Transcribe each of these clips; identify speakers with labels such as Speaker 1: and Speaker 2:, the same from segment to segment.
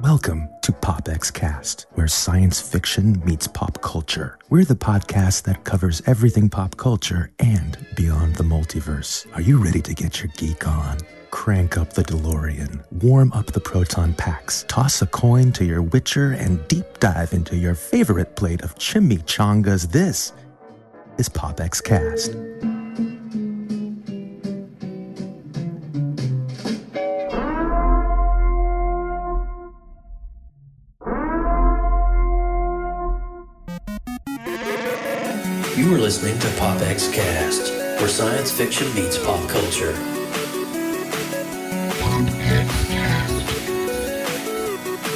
Speaker 1: Welcome to PopX Cast, where science fiction meets pop culture. We're the podcast that covers everything pop culture and beyond the multiverse. Are you ready to get your geek on? Crank up the DeLorean, warm up the proton packs, toss a coin to your Witcher, and deep dive into your favorite plate of chimichangas. This is PopX Cast.
Speaker 2: You are listening to PopX Cast, where science fiction meets pop culture.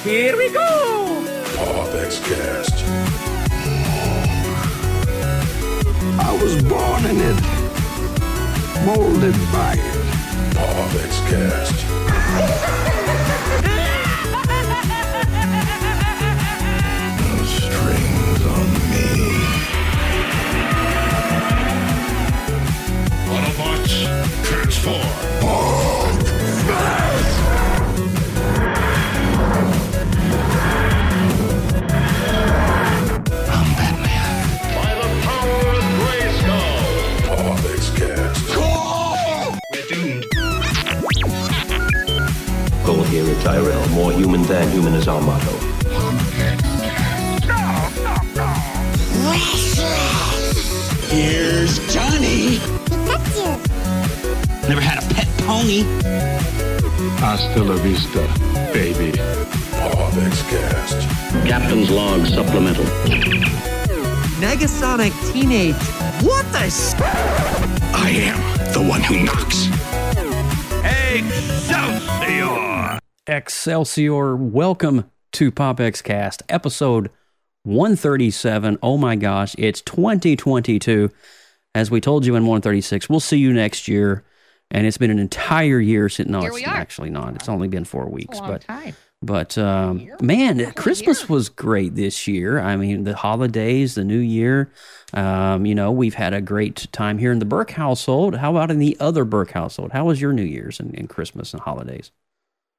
Speaker 3: Here we go!
Speaker 4: Pop Cast.
Speaker 5: I was born in it, molded by it.
Speaker 4: Pop Cast. No strings on me. Autobots, transform.
Speaker 6: Tyrell. More human than human is our motto.
Speaker 5: Here's Johnny. Never had a pet pony.
Speaker 7: Hasta la vista, baby.
Speaker 4: Pop Cast.
Speaker 6: Captain's log supplemental.
Speaker 3: Negasonic Teenage. What the s-
Speaker 5: I am the one who knocks.
Speaker 3: Excelsior!
Speaker 8: Excelsior, welcome to PopX Cast, episode 137. Oh my gosh, it's 2022. As we told you in 136, we'll see you next year. And it's been an entire year since, no,
Speaker 9: Here
Speaker 8: it's actually not. It's only been four weeks.
Speaker 9: long
Speaker 8: but
Speaker 9: time.
Speaker 8: but um, man, Christmas was great this year. I mean, the holidays, the new year. Um, you know, we've had a great time here in the Burke household. How about in the other Burke household? How was your New Year's and, and Christmas and holidays?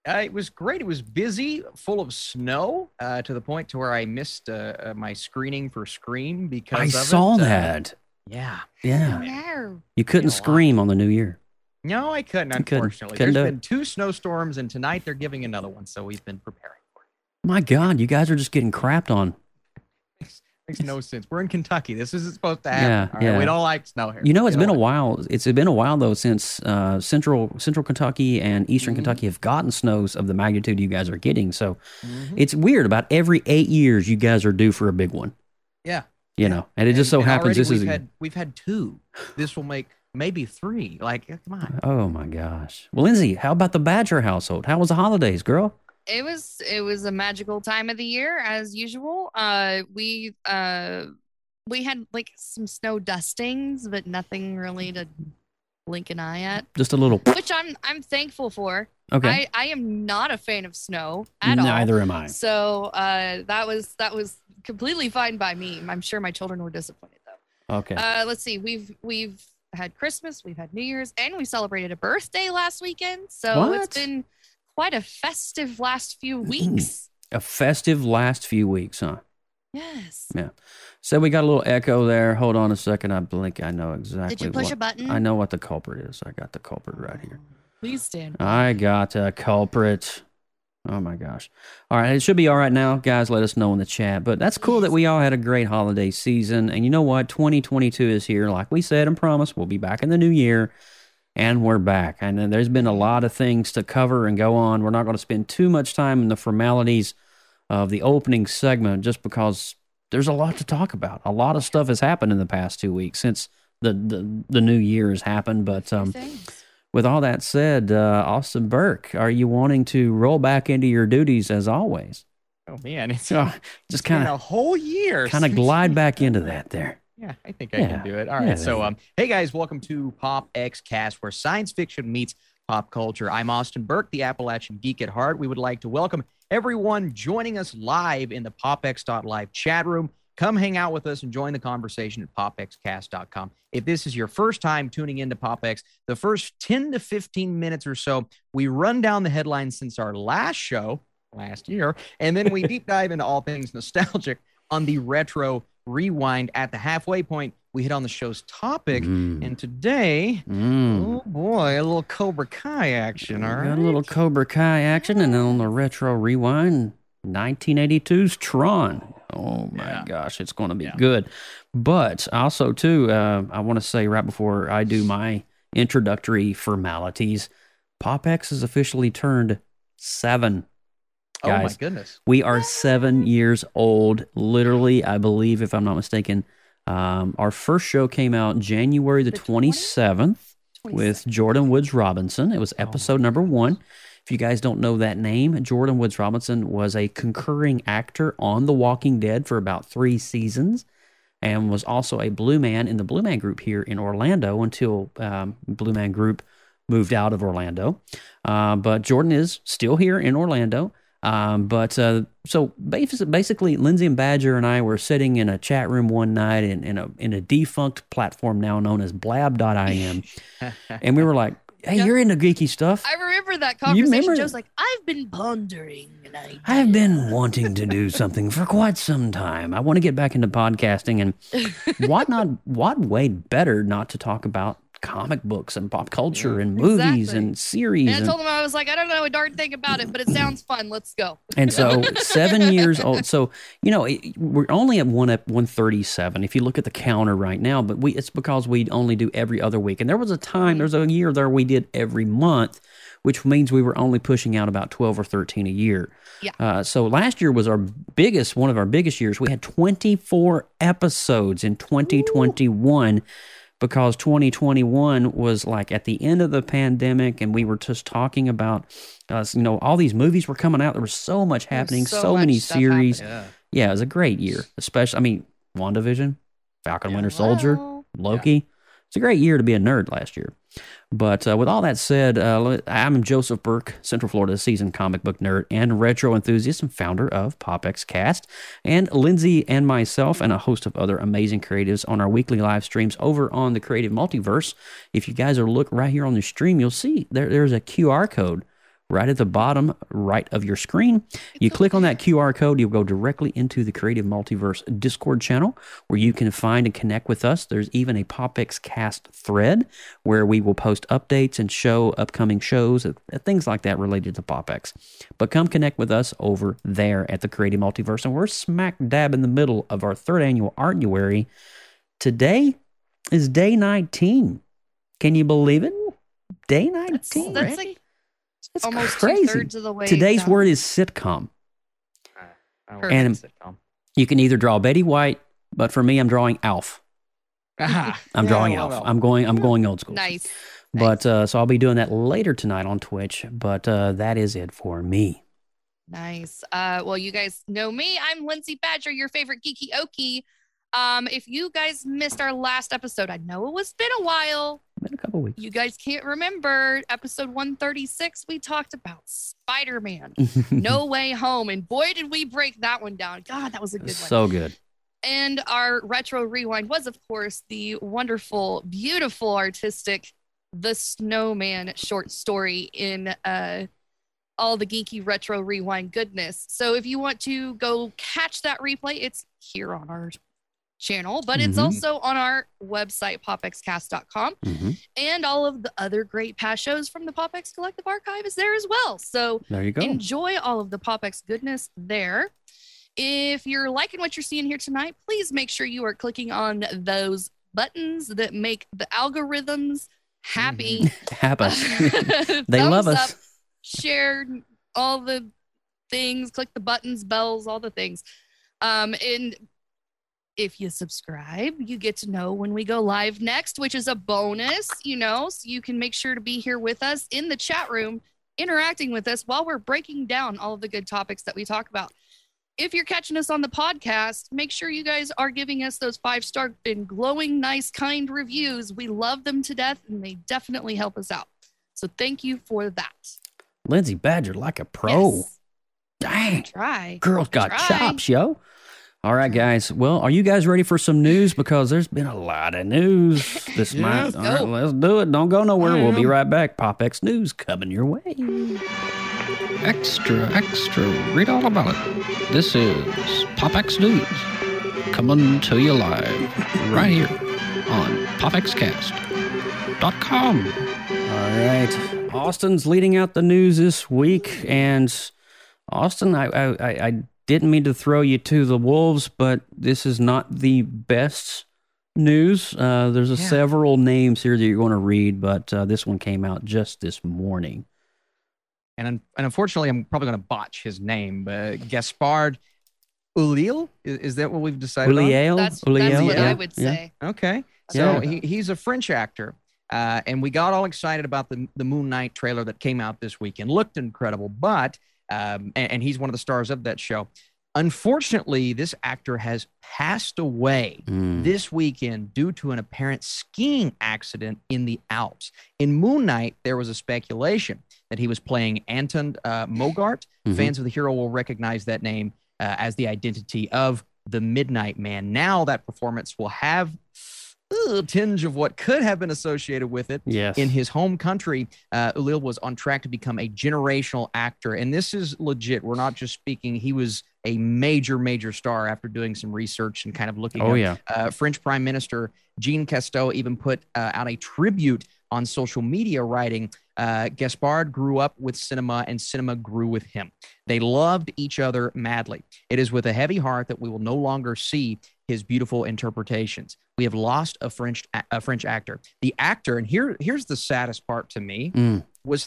Speaker 10: Uh, it was great. It was busy, full of snow, uh, to the point to where I missed uh, uh, my screening for Scream because
Speaker 8: I
Speaker 10: of
Speaker 8: saw
Speaker 10: it. Uh,
Speaker 8: that.
Speaker 10: yeah.
Speaker 8: Yeah.
Speaker 9: No.
Speaker 8: You couldn't
Speaker 10: a lot.
Speaker 8: scream on the new year.
Speaker 10: No, I couldn't.
Speaker 8: You couldn't-
Speaker 10: Unfortunately,
Speaker 8: couldn't
Speaker 10: there's
Speaker 8: do it.
Speaker 10: been two snowstorms, and tonight they're giving another one. So we've been preparing for it.
Speaker 8: My God, you guys are just getting crapped on.
Speaker 10: Makes no sense. We're in Kentucky. This isn't supposed to happen.
Speaker 8: Yeah,
Speaker 10: right?
Speaker 8: yeah.
Speaker 10: We don't like snow here.
Speaker 8: You know, it's been a while. It's been a while though since uh, central Central Kentucky and Eastern Kentucky have gotten snows of the magnitude you guys are getting. So
Speaker 10: Mhm.
Speaker 8: it's weird. About every eight years, you guys are due for a big one.
Speaker 10: Yeah.
Speaker 8: You know, and it just so
Speaker 10: And- and
Speaker 8: happens this is.
Speaker 10: we've
Speaker 8: a-
Speaker 10: had we've had two. This will make maybe three. Like, come on.
Speaker 8: Oh my gosh. Well, Lindsay, how about the Badger household? How was the holidays, girl?
Speaker 9: It was it was a magical time of the year as usual. Uh we uh we had like some snow dustings, but nothing really to blink an eye at.
Speaker 8: Just a little.
Speaker 9: Which I'm I'm thankful for.
Speaker 8: Okay.
Speaker 9: I, I am not a fan of snow at all.
Speaker 8: Neither am I.
Speaker 9: So uh that was that was completely fine by me. I'm sure my children were disappointed though.
Speaker 8: Okay.
Speaker 9: Uh, let's see. We've we've had Christmas, we've had New Year's, and we celebrated a birthday last weekend. So
Speaker 8: What?
Speaker 9: it's been quite a festive last few mm-hmm. weeks.
Speaker 8: a festive last few weeks, huh?
Speaker 9: yes.
Speaker 8: Yeah. So we got a little echo there. Hold on a second. I blink. I know exactly.
Speaker 9: Did you push
Speaker 8: what-
Speaker 9: a button?
Speaker 8: I know what the culprit is. I got the culprit right here.
Speaker 9: Oh, please stand.
Speaker 8: I got a culprit. Oh my gosh. All right. It should be all right now. Guys, let us know in the chat. But that's cool that we all had a great holiday season. And you know what? 2022 is here. Like we said and promised, we'll be back in the new year. And we're back. And there's been a lot of things to cover and go on. We're not going to spend too much time in the formalities of the opening segment just because there's a lot to talk about. A lot of stuff has happened in the past two weeks since the, the, the new year has happened. But um, with all that said, uh, Austin Burke, are you wanting to roll back into your duties as always?
Speaker 10: Oh man, it's
Speaker 8: Oh, just
Speaker 10: been
Speaker 8: kind
Speaker 10: a whole year.
Speaker 8: kind of glide back into
Speaker 10: that.
Speaker 8: that there.
Speaker 10: Yeah, I think I
Speaker 8: Yeah.
Speaker 10: can do it. All right.
Speaker 8: Yeah,
Speaker 10: so, um, hey guys, welcome to Pop X Cast, where science fiction meets pop culture. I'm Austin Burke, the Appalachian geek at heart. We would like to welcome everyone joining us live in the PopX.live chat room. come hang out with us and join the conversation at popxcast.com. If this is your first time tuning into PopX, the first 10 to 15 minutes or so, we run down the headlines since our last show last year, and then we deep dive into all things nostalgic on the retro rewind at the halfway point. We hit on the show's topic,
Speaker 8: Mm.
Speaker 10: and today,
Speaker 8: Mm.
Speaker 10: oh boy, a little Cobra Kai action. All
Speaker 8: Got a little Cobra Kai action, and then on the retro rewind, 1982's Tron. Oh my
Speaker 10: Yeah.
Speaker 8: gosh, it's going to be
Speaker 10: Yeah.
Speaker 8: good. But also too, uh, I want to say right before I do my introductory formalities, PopX has officially turned seven.
Speaker 10: Oh my goodness.
Speaker 8: we are seven years old. Literally, I believe, if I'm not mistaken, um, our first show came out January the
Speaker 9: The 20th?
Speaker 8: 27th with Jordan Woods Robinson. It was
Speaker 10: Oh,
Speaker 8: episode number one. If you guys don't know that name, Jordan Woods Robinson was a concurring actor on The Walking Dead for about three seasons and was also a Blue Man in the Blue Man Group here in Orlando until um, Blue Man Group moved out of Orlando. Uh, but Jordan is still here in Orlando. Um, but uh, so basically, Lindsay and Badger and I were sitting in a chat room one night in, in a in a defunct platform now known as Blab.im, and we were like, "Hey,
Speaker 9: Yeah.
Speaker 8: you're into geeky stuff.
Speaker 9: I remember that
Speaker 8: You
Speaker 9: conversation.
Speaker 8: remember-
Speaker 9: Joe's like, I've been pondering.
Speaker 8: I've been wanting to do something for quite some time. I want to get back into podcasting, and what not? What way better not to talk about comic books and pop culture and movies
Speaker 9: Exactly.
Speaker 8: and series?
Speaker 9: And I
Speaker 8: and-
Speaker 9: told him I was like, I don't know a darn thing about it, but it sounds fun. Let's go.
Speaker 8: And so seven years old. So you know it, we're only at one at one thirty seven. If you look at the counter right now, but we it's because we only do every other week. And there was a time, there's a year there we did every month, which means we were only pushing out about twelve or thirteen a year.
Speaker 9: Yeah.
Speaker 8: Uh, so last year was our biggest, one of our biggest years. We had twenty four episodes in twenty twenty one. Because 2021 was like at the end of the pandemic, and we were just talking about, uh, you know, all these movies were coming out. There was so much happening,
Speaker 9: so
Speaker 8: so,
Speaker 9: much
Speaker 8: many series.
Speaker 10: Yeah.
Speaker 8: Yeah, it was a great year. Especially, I mean, WandaVision, Falcon Winter Soldier,
Speaker 9: Well,
Speaker 8: Loki. It's a great year to be a nerd last year. But uh, with all that said, uh, I'm Joseph Burke, Central Florida seasoned comic book nerd and retro enthusiast and founder of PopX Cast. And Lindsay and myself and a host of other amazing creatives on our weekly live streams over on the Creative Multiverse. If you guys are look right here on the stream, you'll see there, there's a QR code right at the bottom right of your screen. You click on that QR code, you'll go directly into the Creative Multiverse Discord channel where you can find and connect with us. There's even a PopX cast thread where we will post updates and show upcoming shows, uh, things like that related to PopX. But come connect with us over there at the Creative Multiverse. And we're smack dab in the middle of our third annual Artuary. Today is day 19. Can you believe it? Day 19.
Speaker 9: That's, that's like
Speaker 8: That's
Speaker 9: almost
Speaker 8: crazy.
Speaker 9: two thirds of the way.
Speaker 8: Today's
Speaker 9: down.
Speaker 8: word is sitcom.
Speaker 10: I
Speaker 9: And-
Speaker 10: sitcom.
Speaker 8: You can either draw Betty White, but for me, I'm drawing Alf.
Speaker 10: Ah,
Speaker 8: I'm
Speaker 10: yeah,
Speaker 8: drawing
Speaker 10: well,
Speaker 8: Alf.
Speaker 10: well.
Speaker 8: I'm going. I'm going old school.
Speaker 9: nice.
Speaker 8: But uh, so I'll be doing that later tonight on Twitch. But uh, that is it for me.
Speaker 9: Nice. Uh, well, you guys know me. I'm Lindsay Badger, your favorite geeky okie. Um, if you guys missed our last episode, I know it was been a while.
Speaker 8: A couple weeks.
Speaker 9: You guys can't remember episode 136. We talked about Spider Man, No Way Home, and boy, did we break that one down. God, that was a good one.
Speaker 8: so good.
Speaker 9: And our retro rewind was, of course, the wonderful, beautiful, artistic The Snowman short story in uh, all the geeky retro rewind goodness. So if you want to go catch that replay, it's here on our channel, but it's
Speaker 8: Mhm.
Speaker 9: also on our website, popxcast.com.
Speaker 8: hmm
Speaker 9: And all of the other great past shows from the PopX Collective Archive is there as well. So
Speaker 8: There you go.
Speaker 9: enjoy all of the PopX goodness there. If you're liking what you're seeing here tonight, please make sure you are clicking on those buttons that make the algorithms happy.
Speaker 8: Happy. They love us.
Speaker 9: Up, share all the things, click the buttons, bells, all the things. Um, and if you subscribe, you get to know when we go live next, which is a bonus, you know, so you can make sure to be here with us in the chat room, interacting with us while we're breaking down all of the good topics that we talk about. If you're catching us on the podcast, make sure you guys are giving us those five star and glowing, nice, kind reviews. We love them to death and they definitely help us out. So thank you for that.
Speaker 8: Lindsay Badger, like a pro.
Speaker 9: Yes.
Speaker 8: Dang.
Speaker 9: Try.
Speaker 8: Girl's got
Speaker 9: Try.
Speaker 8: chops, yo. All right, guys. Well, are you guys ready for some news? Because there's been a lot of news this month. All right, let's do it. Don't go nowhere. We'll be right back. Pop X News coming your way.
Speaker 11: Extra, extra, read all about it. This is PopX News, coming to you live right here on PopXCast.com.
Speaker 8: All right. Austin's leading out the news this week. And Austin, I, I, I- I didn't mean to throw you to the wolves, but this is not the best news. Uh, there's a
Speaker 10: Yeah.
Speaker 8: several names here that you're going to read, but uh, this one came out just this morning.
Speaker 10: and un- and unfortunately, I'm probably going to botch his name, but Gaspard Ulliel is, is that what we've decided? on?
Speaker 8: Ulliel?
Speaker 9: That's, that's what
Speaker 8: Yeah,
Speaker 9: I would
Speaker 8: yeah.
Speaker 9: say.
Speaker 10: Okay, so
Speaker 8: Yeah.
Speaker 10: he, he's a French actor, uh, and we got all excited about the the Moon Knight trailer that came out this weekend. Looked incredible, but um, and, and he's one of the stars of that show. Unfortunately, this actor has passed away
Speaker 8: Mm.
Speaker 10: this weekend due to an apparent skiing accident in the Alps. In Moon Knight, there was a speculation that he was playing Anton uh, Mogart.
Speaker 8: Mhm.
Speaker 10: Fans of the hero will recognize that name uh, as the identity of the Midnight Man. Now that performance will have a tinge of what could have been associated with it.
Speaker 8: Yes.
Speaker 10: In his home country, uh, Ulliel was on track to become a generational actor. And this is legit. We're not just speaking. He was a major, major star after doing some research and kind of looking
Speaker 8: Oh,
Speaker 10: up.
Speaker 8: yeah.
Speaker 10: Uh, French Prime Minister Jean Castex even put uh, out a tribute on social media, writing, uh, Gaspard grew up with cinema and cinema grew with him. They loved each other madly. It is with a heavy heart that we will no longer see his beautiful interpretations. We have lost a French a French actor. The actor, and here here's the saddest part to me,
Speaker 8: Mm.
Speaker 10: was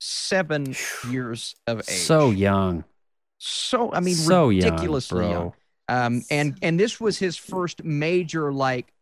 Speaker 10: 37 years of age.
Speaker 8: So young.
Speaker 10: so I mean
Speaker 8: So young,
Speaker 10: ridiculously
Speaker 8: bro.
Speaker 10: young. Um, and and this was his first major like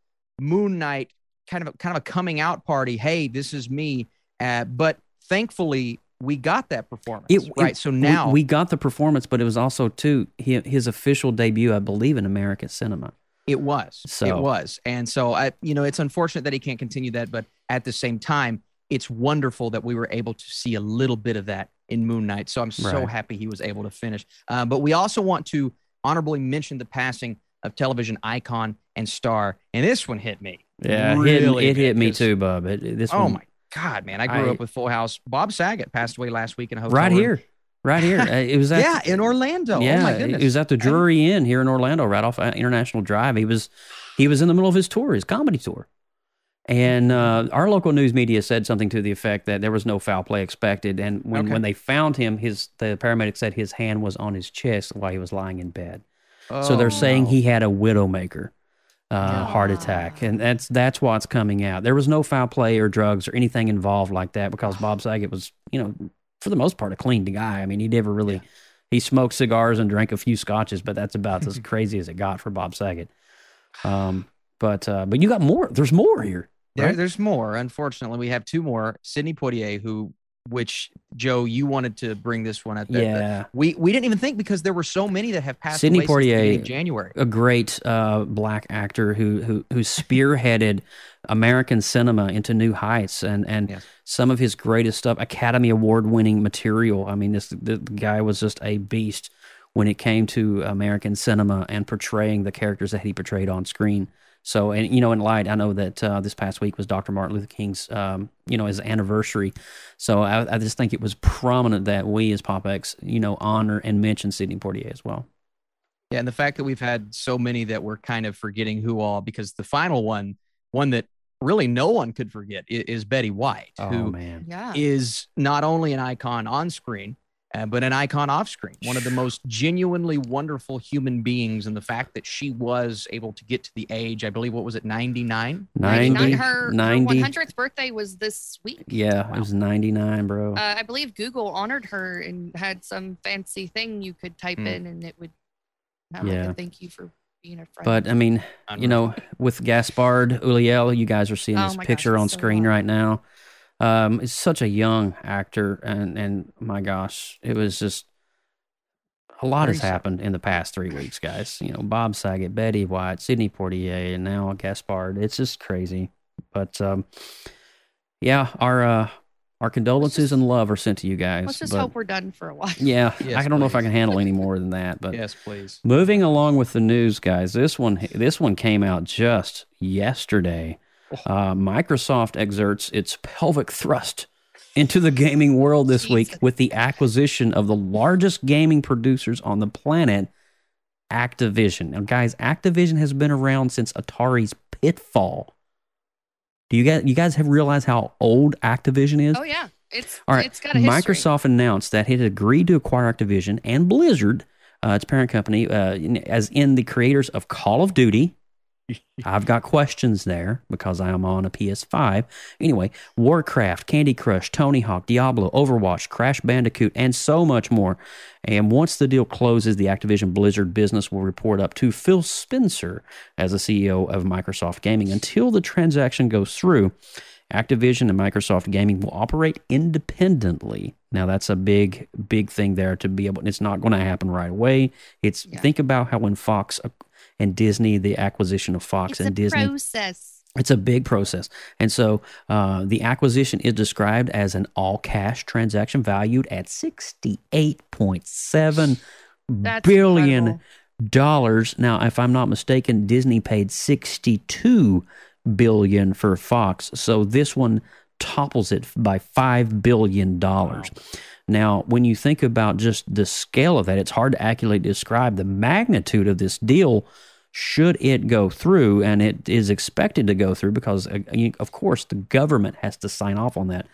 Speaker 10: Moon Knight kind of a, kind of a coming out party. Hey, this is me. Uh, but thankfully, we got that performance.
Speaker 8: It-
Speaker 10: right.
Speaker 8: it-
Speaker 10: so now
Speaker 8: we, got the performance, but it was also too hi- his official debut, I believe, in American cinema.
Speaker 10: It was.
Speaker 8: So-
Speaker 10: It was. And so I you know, it's unfortunate that he can't continue that, but at the same time, it's wonderful that we were able to see a little bit of that in Moon Knight. So I'm so
Speaker 8: Right.
Speaker 10: happy he was able to finish. Uh, but we also want to honorably mention the passing of television icon and star. And this one hit me.
Speaker 8: Yeah, it
Speaker 10: really
Speaker 8: hit, it hit me too, Bub. It, it- this
Speaker 10: Oh
Speaker 8: one,
Speaker 10: my God, man. I grew
Speaker 8: I-
Speaker 10: up with Full House. Bob Saget passed away last week in a hotel.
Speaker 8: right
Speaker 10: room.
Speaker 8: here, right here. Uh, It was at,
Speaker 10: yeah, in Orlando.
Speaker 8: yeah,
Speaker 10: oh my goodness.
Speaker 8: it was at the Drury Inn here in Orlando, right off uh, International Drive. He was he was in the middle of his tour, his comedy tour, and uh, our local news media said something to the effect that there was no foul play expected. And when
Speaker 10: Okay.
Speaker 8: when they found him, his the paramedic said his hand was on his chest while he was lying in bed. so they're
Speaker 10: Oh,
Speaker 8: saying
Speaker 10: no.
Speaker 8: he had a widowmaker. Uh, heart attack, and that's that's what's coming out. There was no foul play or drugs or anything involved like that because Bob Saget was, you know, for the most part, a clean guy. I mean, he never really he smoked cigars and drank a few scotches, but that's about as crazy as it got for Bob Saget. Um, but uh, but you got more. There's more here.
Speaker 10: There, there's more. Unfortunately, we have two more. Sidney Poitier, who, which Joe, you wanted to bring this one the-
Speaker 8: Yeah.
Speaker 10: we we didn't even think because there were so many that have passed
Speaker 8: Sidney
Speaker 10: away
Speaker 8: Poitier,
Speaker 10: January.
Speaker 8: a great uh, black actor who who who spearheaded American cinema into new heights, and and
Speaker 10: Yes.
Speaker 8: some of his greatest stuff, Academy Award winning material. I mean, this the guy was just a beast when it came to American cinema and portraying the characters that he portrayed on screen. So, and you know, in light, I know that uh, this past week was Dr. Martin Luther King's, um, you know, his anniversary. So, I, I just think it was prominent that we, as PopX, you know, honor and mention Sidney Poitier as well.
Speaker 10: Yeah, and the fact that we've had so many that we're kind of forgetting who all, because the final one, one that really no one could forget, i- is Betty White,
Speaker 8: Oh
Speaker 10: who
Speaker 8: man,
Speaker 9: Yeah.
Speaker 10: is not only an icon on screen, uh, but an icon off screen. One of the most genuinely wonderful human beings, and the fact that she was able to get to the age, I believe, what was it, 99?
Speaker 8: 90,
Speaker 9: Not her,
Speaker 8: 90.
Speaker 9: her 100th birthday was this week.
Speaker 8: Yeah, it was 99, bro.
Speaker 9: Uh, I believe Google honored her and had some fancy thing you could type
Speaker 10: Hmm.
Speaker 9: in and it would have like
Speaker 8: Yeah.
Speaker 9: a thank you for being a friend.
Speaker 8: But I mean, you know, with Gaspard Ulliel, you guys are seeing
Speaker 9: Oh
Speaker 8: this
Speaker 9: my gosh,
Speaker 8: picture
Speaker 9: he's
Speaker 8: on
Speaker 9: so
Speaker 8: screen
Speaker 9: young.
Speaker 8: right now. Um, it's such a young actor, and and my gosh, it was just a lot
Speaker 10: Very
Speaker 8: has
Speaker 10: sad.
Speaker 8: happened in the past three weeks, guys. You know, Bob Saget, Betty White, Sidney Poitier, and now Gaspard. It's just crazy. But um, yeah, our uh, Our condolences and love are sent to you guys.
Speaker 9: Let's just
Speaker 8: but-
Speaker 9: hope we're done for a while.
Speaker 8: Yeah,
Speaker 10: Yes,
Speaker 8: I don't know if I can handle any more than that. But
Speaker 10: Yes, please.
Speaker 8: moving along with the news, guys. This one, this one came out just yesterday. Uh, Microsoft exerts its pelvic thrust into the gaming world this week with the acquisition of the largest gaming producers on the planet, Activision. Now, guys, Activision has been around since Atari's Pitfall. Do you guys, you guys have realized how old Activision is?
Speaker 9: Oh yeah, it's
Speaker 8: All right.
Speaker 9: it's got a history.
Speaker 8: Microsoft announced that it had agreed to acquire Activision and Blizzard, uh, its parent company, uh, as in the creators of Call of Duty. I've got questions there because I am on a PS5. Anyway, Warcraft, Candy Crush, Tony Hawk, Diablo, Overwatch, Crash Bandicoot, and so much more. And once the deal closes, the Activision Blizzard business will report up to Phil Spencer as the CEO of Microsoft Gaming. Until the transaction goes through, Activision and Microsoft Gaming will operate independently. Now that's a big, big thing there to be able. It's not going to happen right away. It's
Speaker 9: Yeah.
Speaker 8: think about how when Fox and Disney, the acquisition of Fox
Speaker 9: it's
Speaker 8: and
Speaker 9: a
Speaker 8: Disney,
Speaker 9: process.
Speaker 8: it's a big process. And so uh, the acquisition is described as an all cash transaction valued at $68.7
Speaker 9: That's
Speaker 8: billion
Speaker 9: incredible.
Speaker 8: dollars. Now, if I'm not mistaken, Disney paid 62 billion for Fox. So this one topples it by 5 billion dollars. Now, when you think about just the scale of that, it's hard to accurately describe the magnitude of this deal should it go through, and it is expected to go through because, uh, of course, the government has to sign off on that.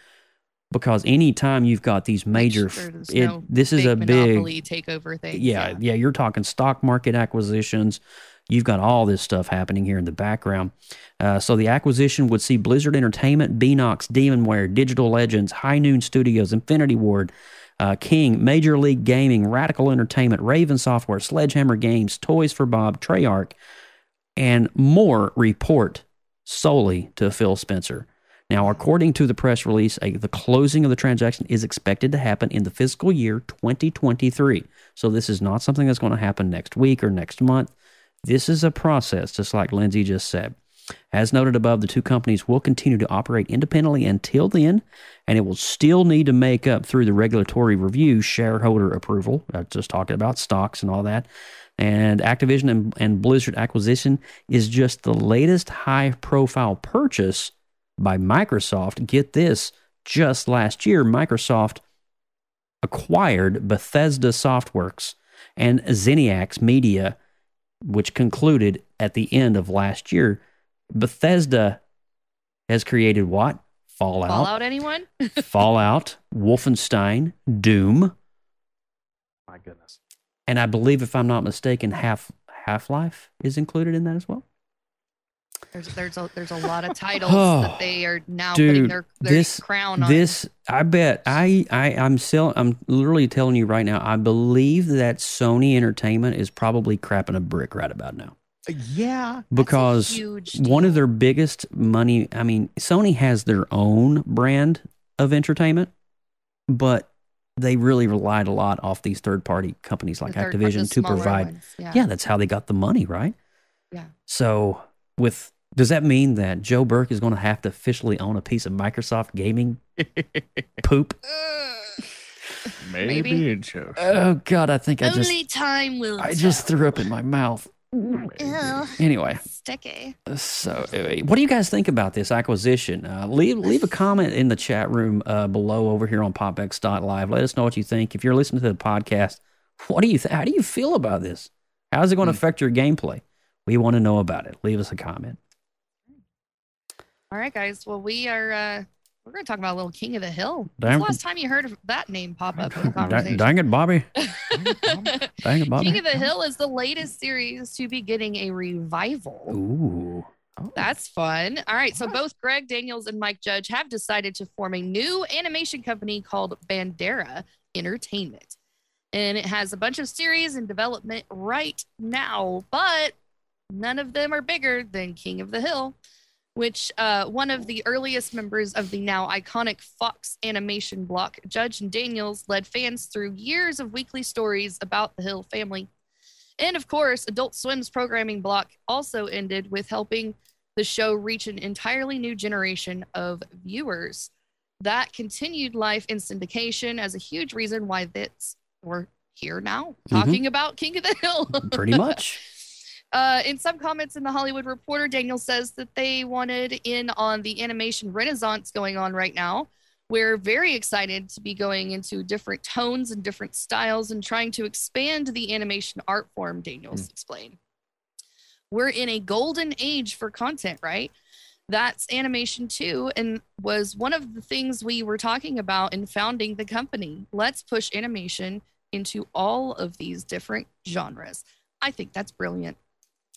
Speaker 8: Because anytime you've got these major,
Speaker 9: Sure,
Speaker 8: it,
Speaker 9: no
Speaker 8: this is a big
Speaker 9: takeover thing.
Speaker 8: yeah, yeah, you're talking stock market acquisitions. You've got all this stuff happening here in the background. Uh, so the acquisition would see Blizzard Entertainment, Beenox, Demonware, Digital Legends, High Noon Studios, Infinity Ward, uh, King, Major League Gaming, Radical Entertainment, Raven Software, Sledgehammer Games, Toys for Bob, Treyarch, and more report solely to Phil Spencer. Now, according to the press release, a, the closing of the transaction is expected to happen in the fiscal year 2023. So, this is not something that's going to happen next week or next month. This is a process, just like Lindsay just said. As noted above, the two companies will continue to operate independently until then, and it will still need to make up through the regulatory review shareholder approval. I just talking about stocks and all that. And Activision and, and Blizzard acquisition is just the latest high profile purchase by Microsoft. Get this just last year, Microsoft acquired Bethesda Softworks and ZeniMax Media, which concluded at the end of last year. Bethesda has created what? Fallout,
Speaker 9: Fallout anyone?
Speaker 8: Fallout, Wolfenstein, Doom,
Speaker 10: My goodness.
Speaker 8: and I believe, if I'm not mistaken, Half Half Life is included in that as well.
Speaker 9: There's there's a there's a lot of titles
Speaker 8: Oh,
Speaker 9: that they are now putting their, their
Speaker 8: this
Speaker 9: crown on.
Speaker 8: this I bet I I I'm still I'm literally telling you right now. I believe that Sony Entertainment is probably crapping a brick right about now.
Speaker 10: Yeah.
Speaker 8: because one of their biggest money i mean sony has their own brand of entertainment but they really relied a lot off these third party companies like
Speaker 9: third
Speaker 8: activision to provide
Speaker 9: ones, yeah.
Speaker 8: that's how they got the money right
Speaker 9: Yeah.
Speaker 8: so with does that mean that joe burke is going to have to officially own a piece of microsoft gaming poop
Speaker 3: Maybe,
Speaker 9: Maybe.
Speaker 3: it shows.
Speaker 8: oh god i think i just
Speaker 9: Only time will.
Speaker 8: i just threw up in my mouth
Speaker 9: Ew,
Speaker 8: anyway
Speaker 9: sticky.
Speaker 8: So, what do you guys think about this acquisition? Uh, leave leave a comment in the chat room uh, below over here on popx.live. Let us know what you think. If you're listening to the podcast, what do you th- how do you feel about this? How is it going to affect your gameplay? We want to know about it. Leave us a comment.
Speaker 9: All right, guys. Well, we are. uh We're going to talk about a little King of the Hill. When's the last time you heard of that name pop up in the conversation?
Speaker 8: dang it, Bobby! Dang it,
Speaker 9: King of the Hill is the latest series to be getting a revival.
Speaker 8: Ooh, oh.
Speaker 9: That's fun. All right. So both Greg Daniels and Mike Judge have decided to form a new animation company called Bandera Entertainment. And it has a bunch of series in development right now, but none of them are bigger than King of the Hill, which uh, one of the earliest members of the now iconic Fox animation block, Judge and Daniels, led fans through years of weekly stories about the Hill family. And of course, Adult Swim's programming block also ended with helping the show reach an entirely new generation of viewers. that continued life in syndication as a huge reason why this we're here now
Speaker 8: Mhm.
Speaker 9: talking about King of the Hill.
Speaker 8: Pretty much.
Speaker 9: Uh, in some comments in the Hollywood Reporter, Daniel says that they wanted in on the animation renaissance going on right now. We're very excited to be going into different tones and different styles and trying to expand the animation art form, Daniels explained. We're in a golden age for content, right? That's animation too, and was one of the things we were talking about in founding the company. Let's push animation into all of these different genres. I think that's brilliant.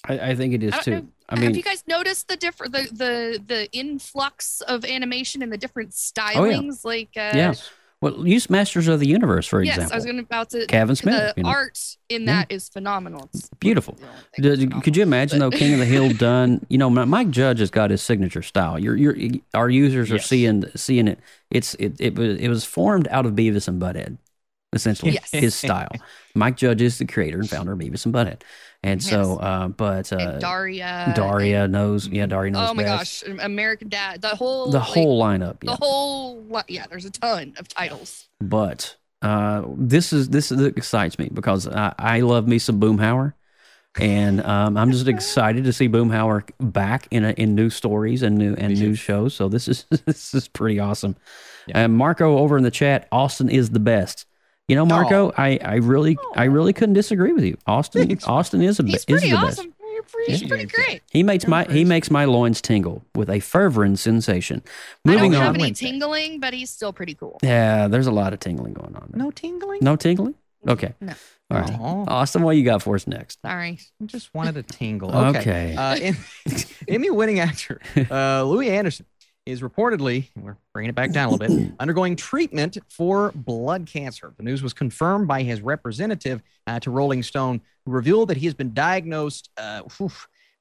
Speaker 8: I, I think it is
Speaker 9: I
Speaker 8: too.
Speaker 9: know.
Speaker 8: I
Speaker 9: Have you guys noticed the different the the the influx of animation and the different
Speaker 8: Oh,
Speaker 9: stylings? Like uh,
Speaker 8: yeah. Well, use Masters of the Universe for
Speaker 9: yes,
Speaker 8: example.
Speaker 9: I was going to about to.
Speaker 8: Kevin Smith,
Speaker 9: The
Speaker 8: you know.
Speaker 9: art in
Speaker 8: Yeah.
Speaker 9: that is phenomenal. It's
Speaker 8: Beautiful. Did- could you imagine though, King of the Hill done? You know, Mike Judge has got his signature style. You're, you're, our users are
Speaker 10: Yes.
Speaker 8: seeing seeing it. It's it it was it was formed out of Beavis and Butthead, essentially
Speaker 9: Yes.
Speaker 8: his style. Mike Judge is the creator and founder of Beavis and Butthead, and so, uh, but uh,
Speaker 9: and Daria.
Speaker 8: Daria knows, yeah, Daria knows
Speaker 9: Oh my
Speaker 8: best.
Speaker 9: gosh, American Dad. The whole
Speaker 8: the
Speaker 9: like,
Speaker 8: whole lineup,
Speaker 9: the
Speaker 8: yeah.
Speaker 9: whole li- yeah. There's a ton of titles.
Speaker 8: but uh, this is this is, excites me because I, I love me some Boomhauer, and um, I'm just excited to see Boomhauer back in a, in new stories and new and new shows. So this is this is pretty awesome. And Marco over in the chat, Austin is the best. You know, Marco, I, I really I really couldn't disagree with you. Austin Austin is a be-
Speaker 9: He's
Speaker 8: is
Speaker 9: pretty
Speaker 8: the best.
Speaker 9: awesome. He's pretty great.
Speaker 8: He makes my he makes my loins tingle with a fervent sensation. Moving
Speaker 9: I don't
Speaker 8: on.
Speaker 9: have any tingling, but he's still pretty cool.
Speaker 8: Yeah, there's a lot of tingling going on.
Speaker 10: No tingling?
Speaker 8: No tingling? Okay.
Speaker 9: No.
Speaker 8: All right.
Speaker 10: Aw.
Speaker 8: Austin, what you got for us next?
Speaker 9: Sorry.
Speaker 10: I just wanted a tingle.
Speaker 8: Okay.
Speaker 10: Okay. Uh, Emmy-winning actor uh, Louie Anderson is reportedly, we're bringing it back down a little bit, undergoing treatment for blood cancer. The news was confirmed by his representative uh, to Rolling Stone, who revealed that he has been diagnosed uh,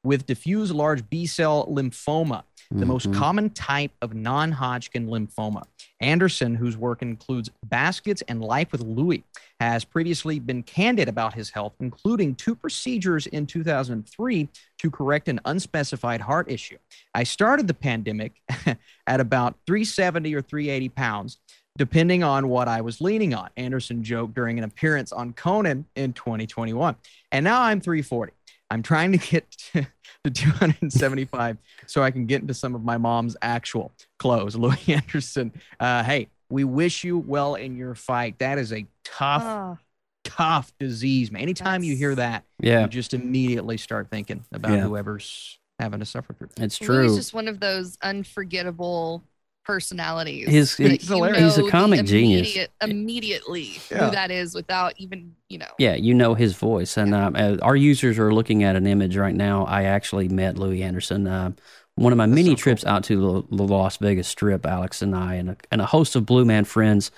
Speaker 10: with diffuse large B-cell lymphoma, the most
Speaker 8: Mhm.
Speaker 10: common type of non-Hodgkin lymphoma. Anderson, whose work includes Baskets and Life with Louie, has previously been candid about his health, including two procedures in 2003 to correct an unspecified heart issue. I started the pandemic at about 370 or 380 pounds, depending on what I was leaning on, Anderson joked during an appearance on Conan in 2021. And now I'm 340. I'm trying to get to, to 275 so I can get into some of my mom's actual clothes. Louie Anderson, uh, hey, we wish you well in your fight. That is a tough,
Speaker 9: Oh,
Speaker 10: tough disease, man. Anytime you hear that,
Speaker 8: Yeah.
Speaker 10: you just immediately start thinking about
Speaker 8: Yeah.
Speaker 10: whoever's having to suffer through.
Speaker 8: It's
Speaker 9: Louie is
Speaker 8: true.
Speaker 9: just one of those unforgettable personalities.
Speaker 8: His- he's hilarious. He's a
Speaker 9: know the
Speaker 8: comic genius.
Speaker 9: immediate- Immediately,
Speaker 10: Yeah.
Speaker 9: who that is without even you know.
Speaker 8: Yeah, you know his voice, and um, uh, our users are looking at an image right now. I actually met Louie Anderson. Uh, one of my many trips out to the, the Las Vegas Strip, Alex and I, and a, and a host of Blue Man friends,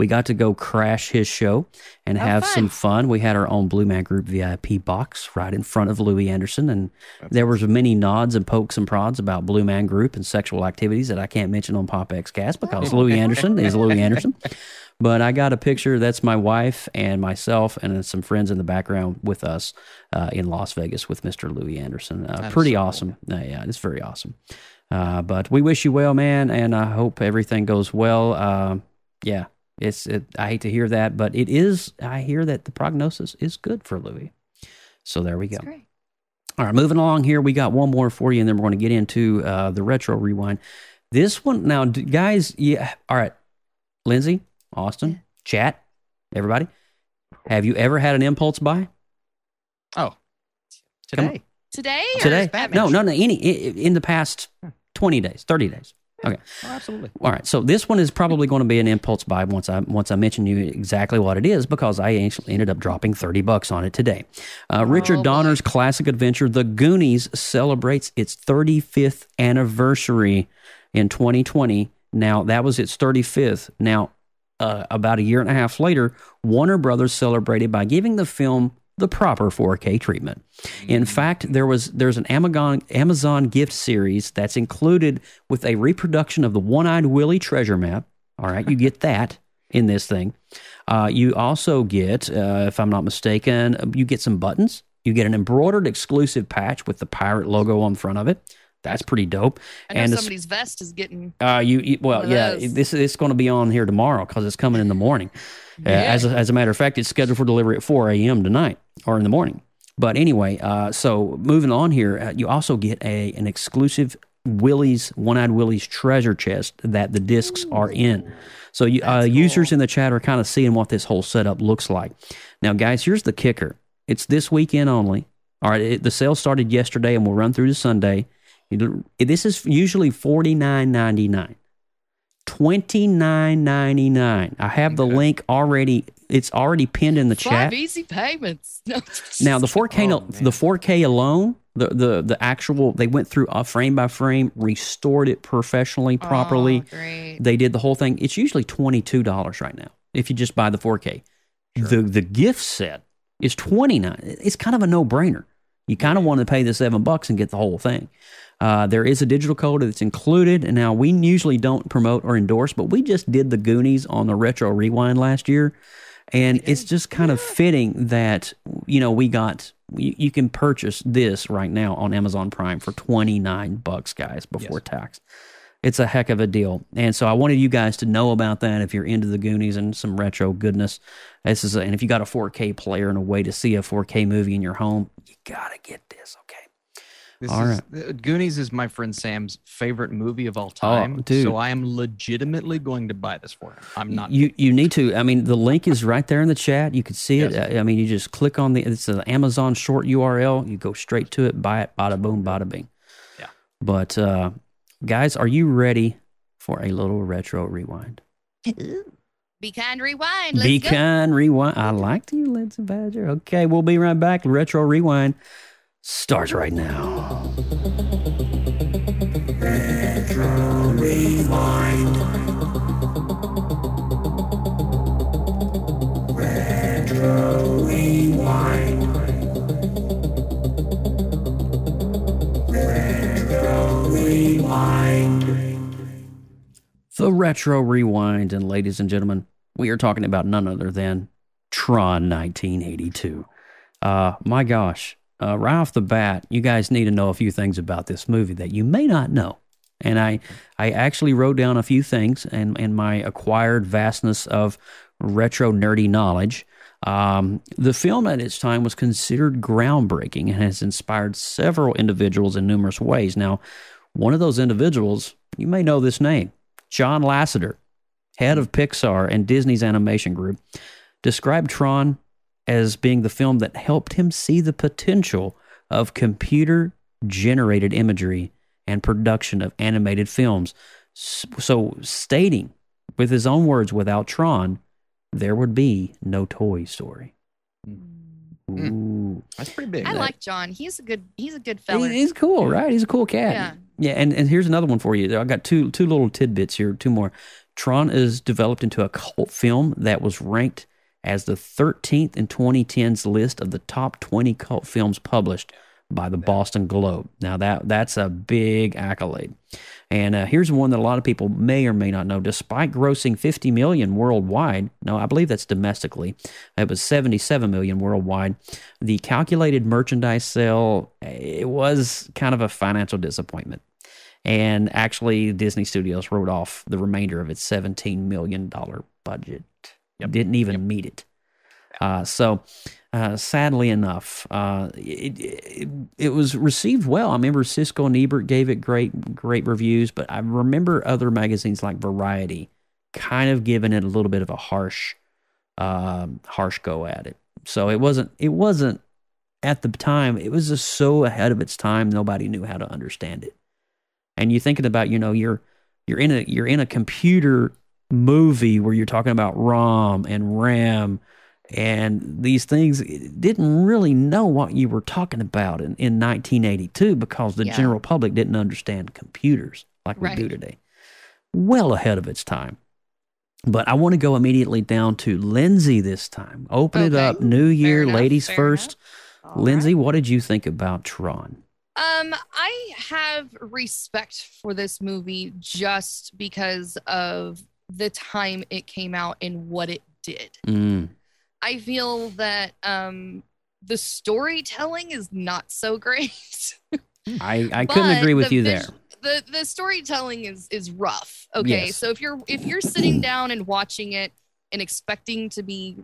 Speaker 8: we got to go crash his show and
Speaker 9: Oh,
Speaker 8: have
Speaker 9: fun.
Speaker 8: some fun. We had our own Blue Man Group VIP box right in front of Louie Anderson, and there was many nods and pokes and prods about Blue Man Group and sexual activities that I can't mention on Pop X Cast because Louie Anderson is Louie Anderson. But I got a picture. That's my wife and myself, and some friends in the background with us uh, in Las Vegas with Mr. Louie Anderson. Uh, pretty
Speaker 10: so cool.
Speaker 8: awesome. Uh, yeah, it's very awesome. Uh, but we wish you well, man, and I hope everything goes well. Uh, yeah, it's. It, I hate to hear that, but it is. I hear that the prognosis is good for Louie. So there we go.
Speaker 9: It's great.
Speaker 8: All right, moving along here, we got one more for you, and then we're going to get into uh, the retro rewind. This one now, guys. Yeah, all right, Lindsay, Austin, chat, everybody. Have you ever had an impulse buy
Speaker 10: Oh,
Speaker 8: Come
Speaker 10: today.
Speaker 9: Today, or
Speaker 8: today? No, no, no. Any in the past twenty days, thirty days. Okay.
Speaker 10: Oh, absolutely.
Speaker 8: All right, so this one is probably going to be an impulse buy once I once I mention you exactly what it is because I actually ended up dropping thirty bucks on it today. Uh, Richard
Speaker 9: boy.
Speaker 8: Donner's classic adventure, The Goonies, celebrates its 35th anniversary in 2020. Now that was its 35th. Now, uh, about a year and a half later, Warner Brothers celebrated by giving the film the proper 4K treatment. In fact, there was there's an Amazon Amazon gift series that's included with a reproduction of the One-Eyed Willie treasure map. All right, you get that in this thing. Uh, you also get, uh, if I'm not mistaken, you get some buttons. You get an embroidered exclusive patch with the pirate logo on front of it. That's pretty dope.
Speaker 9: I know
Speaker 8: and
Speaker 9: somebody's vest is getting.
Speaker 8: uh, you, you well, yeah.
Speaker 9: those.
Speaker 8: This it's going to be on here tomorrow because it's coming in the morning. Uh,
Speaker 9: Yeah.
Speaker 8: as a, as a matter of fact, it's scheduled for delivery at 4 a.m. tonight or in the morning. But anyway, uh, so moving on here, uh, you also get a an exclusive Willie's One Eyed Willie's treasure chest that the discs are in. So you, uh, users in the chat are kind of seeing what this whole setup looks like. Now, guys, here's the kicker: it's this weekend only. All right, it, the sale started yesterday and will run through to Sunday. You- This is usually forty nine ninety nine. Twenty nine ninety nine. I have the link already. It's already pinned in the
Speaker 9: Five
Speaker 8: chat.
Speaker 9: easy payments.
Speaker 8: Now the 4K,
Speaker 10: Oh,
Speaker 8: the 4K alone, the, the the actual, they went through a frame by frame, restored it professionally, properly.
Speaker 9: Oh, great.
Speaker 8: They did the whole thing. It's usually twenty two dollars right now if you just buy the 4K. The the gift set is twenty nine. It's kind of a no brainer. You kind of want to pay the seven bucks and get the whole thing. Uh, there is a digital code that's included. And now we usually don't promote or endorse, but we just did the Goonies on the Retro Rewind last year. And it's just kind of fitting that, you know, we got, you, you can purchase this right now on Amazon Prime for 29 bucks, guys, before tax. It's a heck of a deal. And so I wanted you guys to know about that if you're into the Goonies and some retro goodness. This is, a, and if you got a 4K player and a way to see a 4K movie in your home, you got to get this, okay?
Speaker 10: This
Speaker 8: All
Speaker 10: is, uh, Goonies is my friend Sam's favorite movie of all
Speaker 8: Oh,
Speaker 10: time.
Speaker 8: dude.
Speaker 10: So I am legitimately going to buy this for him. I'm not.
Speaker 8: You you need to. I mean, the link is right there in the chat. You can see it. I I mean, you just click on the. It's an Amazon short URL. You go straight to it. Buy it. Bada boom. Bada bing.
Speaker 10: Yeah.
Speaker 8: But uh, guys, are you ready for a little retro rewind?
Speaker 9: Be kind, rewind. Let's
Speaker 8: Be
Speaker 9: go.
Speaker 8: kind. Rewind. I like you, Lindsay Badger. Okay, we'll be right back. Retro rewind starts right now. The Retro Rewind, and ladies and gentlemen, we are talking about none other than Tron 1982. Uh, my gosh, uh, right off the bat, you guys need to know a few things about this movie that you may not know. And I, I actually wrote down a few things in, in my acquired vastness of retro nerdy knowledge. Um, the film at its time was considered groundbreaking and has inspired several individuals in numerous ways. Now, one of those individuals, you may know this name, John Lasseter, head of Pixar and Disney's animation group, described Tron as being the film that helped him see the potential of computer generated imagery and production of animated films. So, stating with his own words, without Tron, there would be no Toy Story. Hmm. Hmm. Ooh.
Speaker 10: That's pretty big.
Speaker 9: I like John. He's a good. He's a good fella.
Speaker 8: He- He's cool, right? He's a cool cat.
Speaker 9: Yeah.
Speaker 8: Yeah, and, and here's another one for you. I got two two little tidbits here, two more. Tron is developed into a cult film that was ranked as the 13th in 2010's list of the top 20 cult films published by the Boston Globe. Now that that's a big accolade. And uh, here's one that a lot of people may or may not know. Despite grossing 50 million worldwide, no, I believe that's domestically. It was 77 million worldwide. The calculated merchandise sale it was kind of a financial disappointment. And actually, Disney Studios wrote off the remainder of its $17 million budget. Didn't even meet it. Uh, so, uh, sadly enough, uh, it, it it was received well. I remember Siskel and Ebert gave it great great reviews, but I remember other magazines like Variety kind of giving it a little bit of a harsh um, harsh go at it. So it wasn't it wasn't at the time. It was just so ahead of its time. Nobody knew how to understand it. And you're thinking about you know you're you're in a you're in a computer movie where you're talking about ROM and RAM and these things didn't really know what you were talking about in, in 1982 because the
Speaker 9: Yeah.
Speaker 8: general public didn't understand computers like we do today. Well ahead of its time. But I want to go immediately down to Lindsay this time. Open it up. New year,
Speaker 9: enough,
Speaker 8: ladies first. Lindsay, what did you think about Tron?
Speaker 9: Um, I have respect for this movie just because of the time it came out and what it did.
Speaker 8: Mm,
Speaker 9: I feel that um the storytelling is not so great.
Speaker 8: I, I couldn't agree with
Speaker 9: the
Speaker 8: you there.
Speaker 9: The the storytelling is is rough. Okay,
Speaker 8: Yes.
Speaker 9: so if you're if you're sitting down and watching it and expecting to be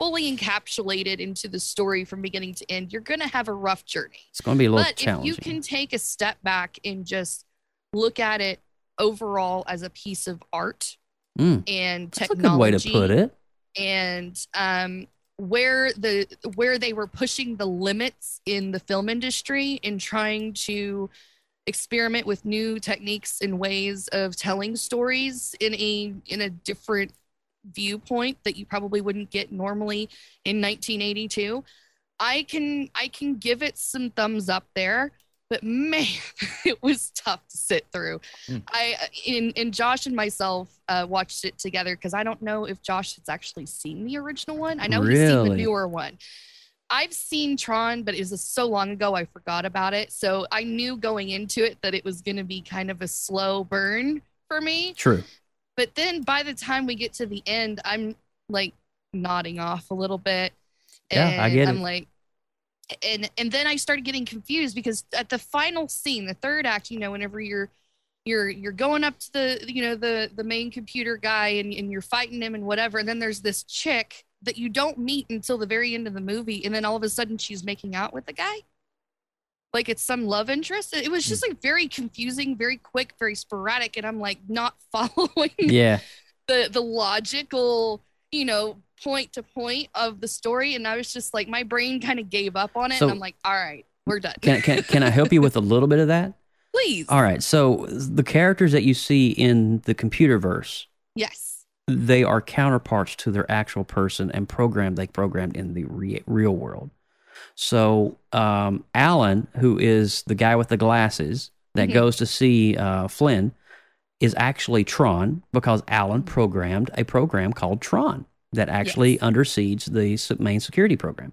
Speaker 9: fully encapsulated into the story from beginning to end, you're gonna have a rough journey.
Speaker 8: It's going to be a little
Speaker 9: But if you can take a step back and just look at it overall as a piece of art
Speaker 8: Mm,
Speaker 9: and
Speaker 8: that's a
Speaker 9: technology,
Speaker 8: good way to put it.
Speaker 9: and um, where the where they were pushing the limits in the film industry in trying to experiment with new techniques and ways of telling stories in a in a different viewpoint that you probably wouldn't get normally in 1982 i can i can give it some thumbs up there but man it was tough to sit through
Speaker 10: Mm.
Speaker 9: i in in josh and myself uh, watched it together because i don't know if josh has actually seen the original one i know he's seen the newer one I've seen Tron, but it was so long ago I forgot about it. So I knew going into it that it was going to be kind of a slow burn for me.
Speaker 8: True.
Speaker 9: But then by the time we get to the end, I'm like nodding off a little bit.
Speaker 8: Yeah, I
Speaker 9: and
Speaker 8: get
Speaker 9: I'm
Speaker 8: it.
Speaker 9: like, and and then I started getting confused because at the final scene, the third act, you know, whenever you're you're you're going up to the you know the the main computer guy and, and you're fighting him and whatever, and then there's this chick that you don't meet until the very end of the movie, and then all of a sudden she's making out with the guy. Like it's some love interest. It was just hmm. like very confusing, very quick, very sporadic, and I'm like not following
Speaker 8: Yeah.
Speaker 9: the the logical you know point to point of the story and i was just like my brain kind of gave up on it
Speaker 8: So-
Speaker 9: and i'm like all right we're done
Speaker 8: Can, can, can I help you with a little bit of that?
Speaker 9: please
Speaker 8: All right. So the characters that you see in the computer verse,
Speaker 9: yes
Speaker 8: they are counterparts to their actual person and program they programmed in the re- real world. So um, Alan, who is the guy with the glasses that
Speaker 9: Mhm.
Speaker 8: goes to see uh, Flynn, is actually Tron because Alan programmed a program called Tron that actually underseeds the main security program.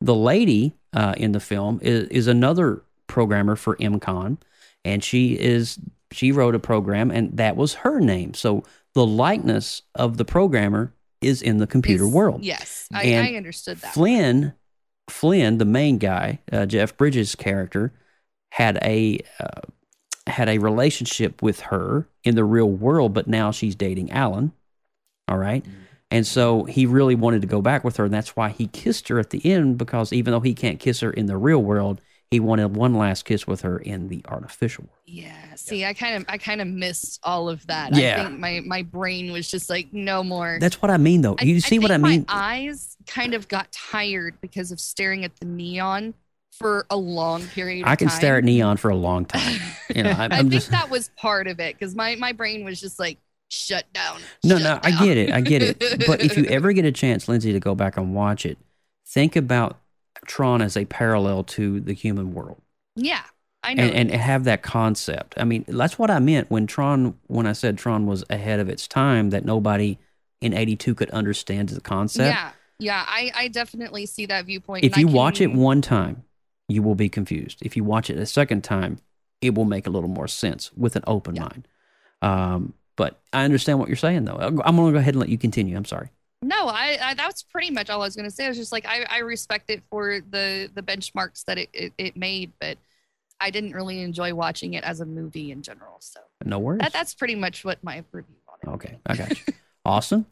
Speaker 8: The lady uh, in the film is, is another programmer for ENCOM, and she is she wrote a program, and that was her name. So the likeness of the programmer is in the computer
Speaker 9: Is-
Speaker 8: world.
Speaker 9: yes I, I understood that
Speaker 8: Flynn, Flynn, the main guy, uh, Jeff Bridges' character, had a uh, had a relationship with her in the real world, but now she's dating Alan. All right? And so he really wanted to go back with her, and that's why he kissed her at the end because even though he can't kiss her in the real world, he wanted one last kiss with her in the artificial world.
Speaker 9: yeah see i kind of i kind of missed all of that
Speaker 8: Yeah.
Speaker 9: i think my my brain was just like no more
Speaker 8: That's what I mean, though. You see what I
Speaker 9: think
Speaker 8: mean?
Speaker 9: my eyes kind of got tired because of staring at the neon for a long period of time.
Speaker 8: I can
Speaker 9: time.
Speaker 8: stare at neon for a long time. You know, I,
Speaker 9: I
Speaker 8: I'm
Speaker 9: think
Speaker 8: just
Speaker 9: that was part of it because my, my brain was just like shut down.
Speaker 8: No,
Speaker 9: shut
Speaker 8: no, I get it. I get it. But if you ever get a chance, Lindsay, to go back and watch it, think about Tron as a parallel to the human world
Speaker 9: yeah, I know.
Speaker 8: and, and have that concept. I mean, that's what I meant when Tron, when I said Tron was ahead of its time, that nobody in 82 could understand the concept.
Speaker 9: yeah, yeah, I, I definitely see that viewpoint.
Speaker 8: If you watch it one time, you will be confused. If you watch it a second time, it will make a little more sense with an open mind. Um, but I understand what you're saying, though. I'm going to go ahead and let you continue. I'm sorry.
Speaker 9: No, I, I that's pretty much all I was gonna say. I was just like I, I respect it for the the benchmarks that it, it, it made, but I didn't really enjoy watching it as a movie in general. So
Speaker 8: No worries.
Speaker 9: that, that's pretty much what my review on it.
Speaker 8: Okay, I got you. Austin?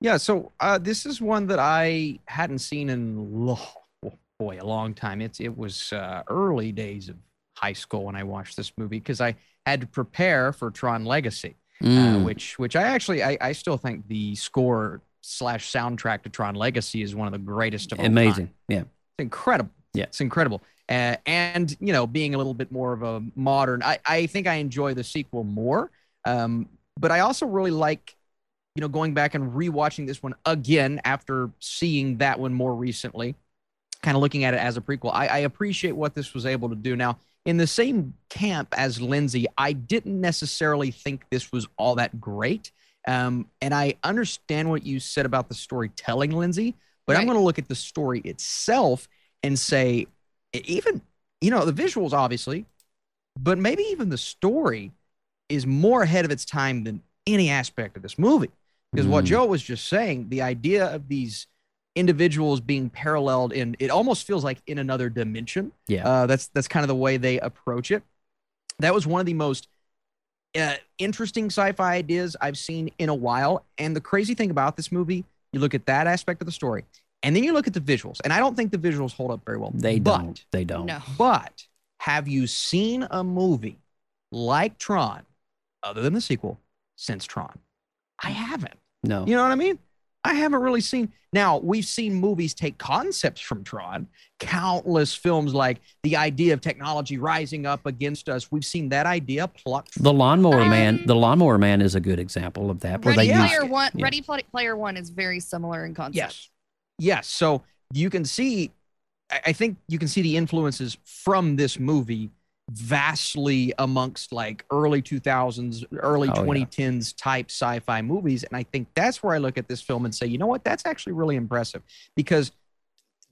Speaker 10: Yeah, so uh, this is one that I hadn't seen in lo- oh, boy a long time. It's it was uh, early days of high school when I watched this movie because I had to prepare for Tron Legacy, uh,
Speaker 8: Mm.
Speaker 10: which which I actually I, I still think the score slash soundtrack to Tron Legacy is one of the greatest of all time.
Speaker 8: Amazing. Yeah.
Speaker 10: It's incredible.
Speaker 8: Yeah.
Speaker 10: It's incredible. Uh, and, you know, being a little bit more of a modern, I, I think I enjoy the sequel more. Um, but I also really like, you know, going back and rewatching this one again after seeing that one more recently, kind of looking at it as a prequel. I, I appreciate what this was able to do. Now, in the same camp as Lindsay, I didn't necessarily think this was all that great. Um, and I understand what you said about the storytelling, Lindsay, but I'm going to look at the story itself and say, even, you know, the visuals, obviously, but maybe even the story is more ahead of its time than any aspect of this movie. Because what
Speaker 8: Mm.
Speaker 10: Joe was just saying, the idea of these individuals being paralleled in it almost feels like in another dimension.
Speaker 8: Yeah.
Speaker 10: Uh, that's that's kind of the way they approach it. That was one of the most uh, interesting sci-fi ideas I've seen in a while. And the crazy thing about this movie, you look at that aspect of the story, and then you look at the visuals, and I don't think the visuals hold up very well.
Speaker 8: They
Speaker 10: but,
Speaker 8: don't. They don't.
Speaker 9: No.
Speaker 10: But have you seen a movie like Tron, other than the sequel, since Tron? I haven't.
Speaker 8: No.
Speaker 10: You know what I mean? I haven't really seen. Now, we've seen movies take concepts from Tron, countless films like the idea of technology rising up against us. We've seen that idea plucked.
Speaker 8: The Lawnmower
Speaker 9: Um,
Speaker 8: Man. The Lawnmower Man is a good example of that. Where
Speaker 9: Ready
Speaker 8: they use,
Speaker 9: Player One.
Speaker 8: yeah.
Speaker 9: Ready Player One is very similar in concept.
Speaker 10: Yes. Yes. So you can see, I I think you can see the influences from this movie vastly amongst like early 2000s, early
Speaker 8: Oh, yeah.
Speaker 10: 2010s type sci fi movies. And I think that's where I look at this film and say, you know what? That's actually really impressive because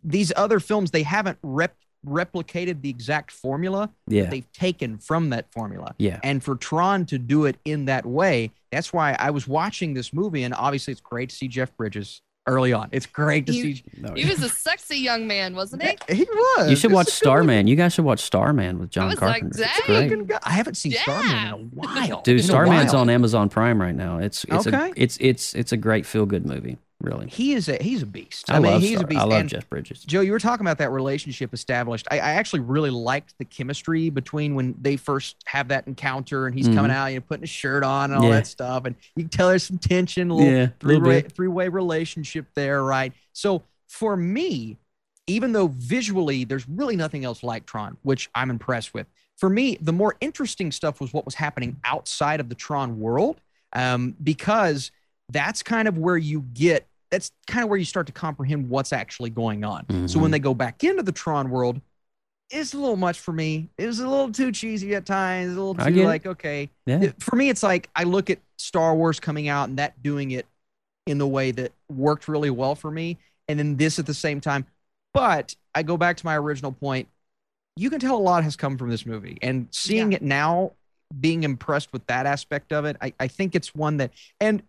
Speaker 10: these other films, they haven't rep- replicated the exact formula.
Speaker 8: Yeah.
Speaker 10: They've taken from that formula.
Speaker 8: Yeah.
Speaker 10: And for Tron to do it in that way, that's why I was watching this movie. And obviously, it's great to see Jeff Bridges early on. It's great to
Speaker 9: He-
Speaker 10: see.
Speaker 8: No,
Speaker 9: He was a sexy young man, wasn't he?
Speaker 10: He was.
Speaker 8: You should
Speaker 10: It's
Speaker 8: watch
Speaker 10: a good
Speaker 8: Starman. You guys should watch Starman with John
Speaker 9: was like,
Speaker 8: Carpenter. it's
Speaker 9: dang.
Speaker 8: great.
Speaker 10: I haven't seen Starman in a while.
Speaker 8: Dude,
Speaker 10: In a
Speaker 8: Starman's
Speaker 10: while.
Speaker 8: on Amazon Prime right now. It's it's
Speaker 10: Okay.
Speaker 8: a it's it's it's a great feel good movie. Really.
Speaker 10: He is a he's a beast.
Speaker 8: I,
Speaker 10: I, mean,
Speaker 8: love
Speaker 10: he's
Speaker 8: Star-
Speaker 10: a beast.
Speaker 8: I love
Speaker 10: And
Speaker 8: Jeff Bridges.
Speaker 10: Joe, you were talking about that relationship established. I, I actually really liked the chemistry between when they first have that encounter and he's
Speaker 8: Mhm.
Speaker 10: coming out, you know, putting a shirt on and all
Speaker 8: Yeah.
Speaker 10: that stuff. And you can tell there's some tension, a little
Speaker 8: Yeah,
Speaker 10: three way three way relationship there, right? So for me, even though visually there's really nothing else like Tron, which I'm impressed with. For me, the more interesting stuff was what was happening outside of the Tron world, um, because that's kind of where you get. That's kind of where you start to comprehend what's actually going on. So when
Speaker 8: Mhm.
Speaker 10: they go back into the Tron world, it's a little much for me. It was a little too cheesy at times. A little too
Speaker 8: get it.
Speaker 10: like, okay,
Speaker 8: Yeah.
Speaker 10: for me, it's like I look at Star Wars coming out and that doing it in the way that worked really well for me, and then this at the same time. But I go back to my original point. You can tell a lot has come from this movie, and seeing it now, being impressed with that aspect of it, I, I think it's one that, and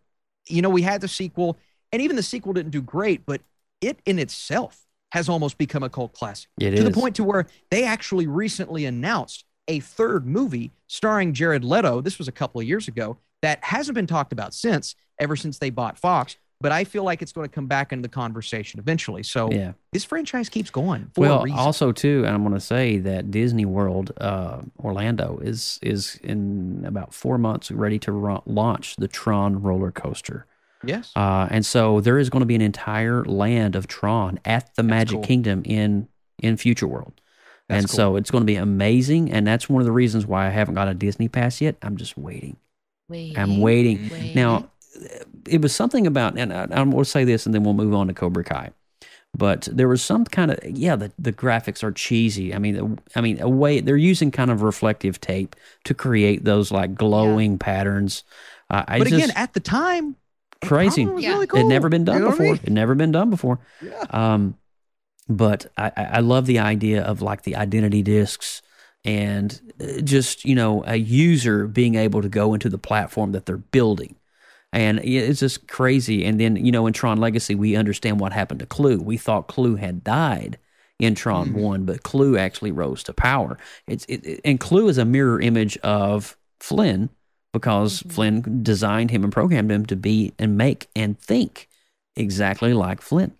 Speaker 10: you know, we had the sequel, and even the sequel didn't do great, but it in itself has almost become a cult classic
Speaker 8: It
Speaker 10: to
Speaker 8: is.
Speaker 10: the point to where they actually recently announced a third movie starring Jared Leto. This was a couple of years ago that hasn't been talked about since, ever since they bought Fox. But I feel like it's going to come back into the conversation eventually. So
Speaker 8: Yeah.
Speaker 10: this franchise keeps going for a
Speaker 8: Well,
Speaker 10: reason.
Speaker 8: also too, and I'm going to say that Disney World uh, Orlando is is in about four months ready to ro- launch the Tron roller coaster.
Speaker 10: Yes.
Speaker 8: Uh, and so there is going to be an entire land of Tron at the Magic
Speaker 10: cool.
Speaker 8: Kingdom in in Future World.
Speaker 10: That's
Speaker 8: and
Speaker 10: cool.
Speaker 8: so it's going to be amazing, and that's one of the reasons why I haven't got a Disney pass yet. I'm just waiting.
Speaker 9: Wait.
Speaker 8: I'm waiting.
Speaker 9: Wait.
Speaker 8: Now, it was something about, and I, I'm going to say this, and then we'll move on to Cobra Kai. But there was some kind of yeah, the, the graphics are cheesy. I mean, the- I mean, a way they're using kind of reflective tape to create those like glowing patterns. Uh, I
Speaker 10: but
Speaker 8: just,
Speaker 10: again, at the time, it
Speaker 8: crazy.
Speaker 10: probably
Speaker 9: Yeah.
Speaker 10: really cool.
Speaker 8: It'd never been done
Speaker 10: You know what I
Speaker 8: before.
Speaker 10: mean?
Speaker 8: It'd never been done before.
Speaker 10: Yeah.
Speaker 8: Um, but I, I I love the idea of like the identity discs and uh, just you know a user being able to go into the platform that they're building, and it's just crazy. And then you know in Tron Legacy we understand what happened to CLU. We thought CLU had died in Tron
Speaker 10: Mm-hmm.
Speaker 8: One, but CLU actually rose to power. It's it, it- and CLU is a mirror image of Flynn because
Speaker 10: Mm-hmm.
Speaker 8: Flynn designed him and programmed him to be and make and think exactly like Flynn.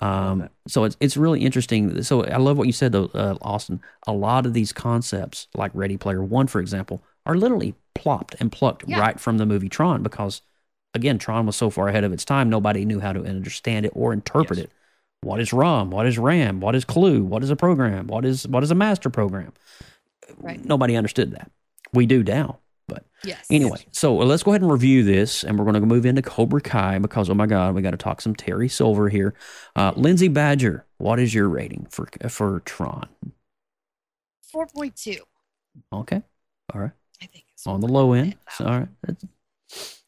Speaker 8: Um, so it's it's really interesting. So I love what you said though, uh, Austin. A lot of these concepts, like Ready Player One, for example, are literally plopped and plucked
Speaker 9: Yeah.
Speaker 8: right from the movie Tron because, again, Tron was so far ahead of its time, nobody knew how to understand it or interpret
Speaker 10: Yes.
Speaker 8: it. What is ROM? What is RAM? What is CLU? What is a program? What is what is a master program?
Speaker 9: Right.
Speaker 8: Nobody understood that. We do now, but
Speaker 9: Yes.
Speaker 8: Anyway, so let's go ahead and review this, and we're going to move into Cobra Kai because oh my God, we got to talk some Terry Silver here. Uh, Lindsay Badger, what is your rating for for Tron?
Speaker 9: Four point two.
Speaker 8: Okay, all right,
Speaker 9: I think it's
Speaker 8: on the low end. So, all right, That's-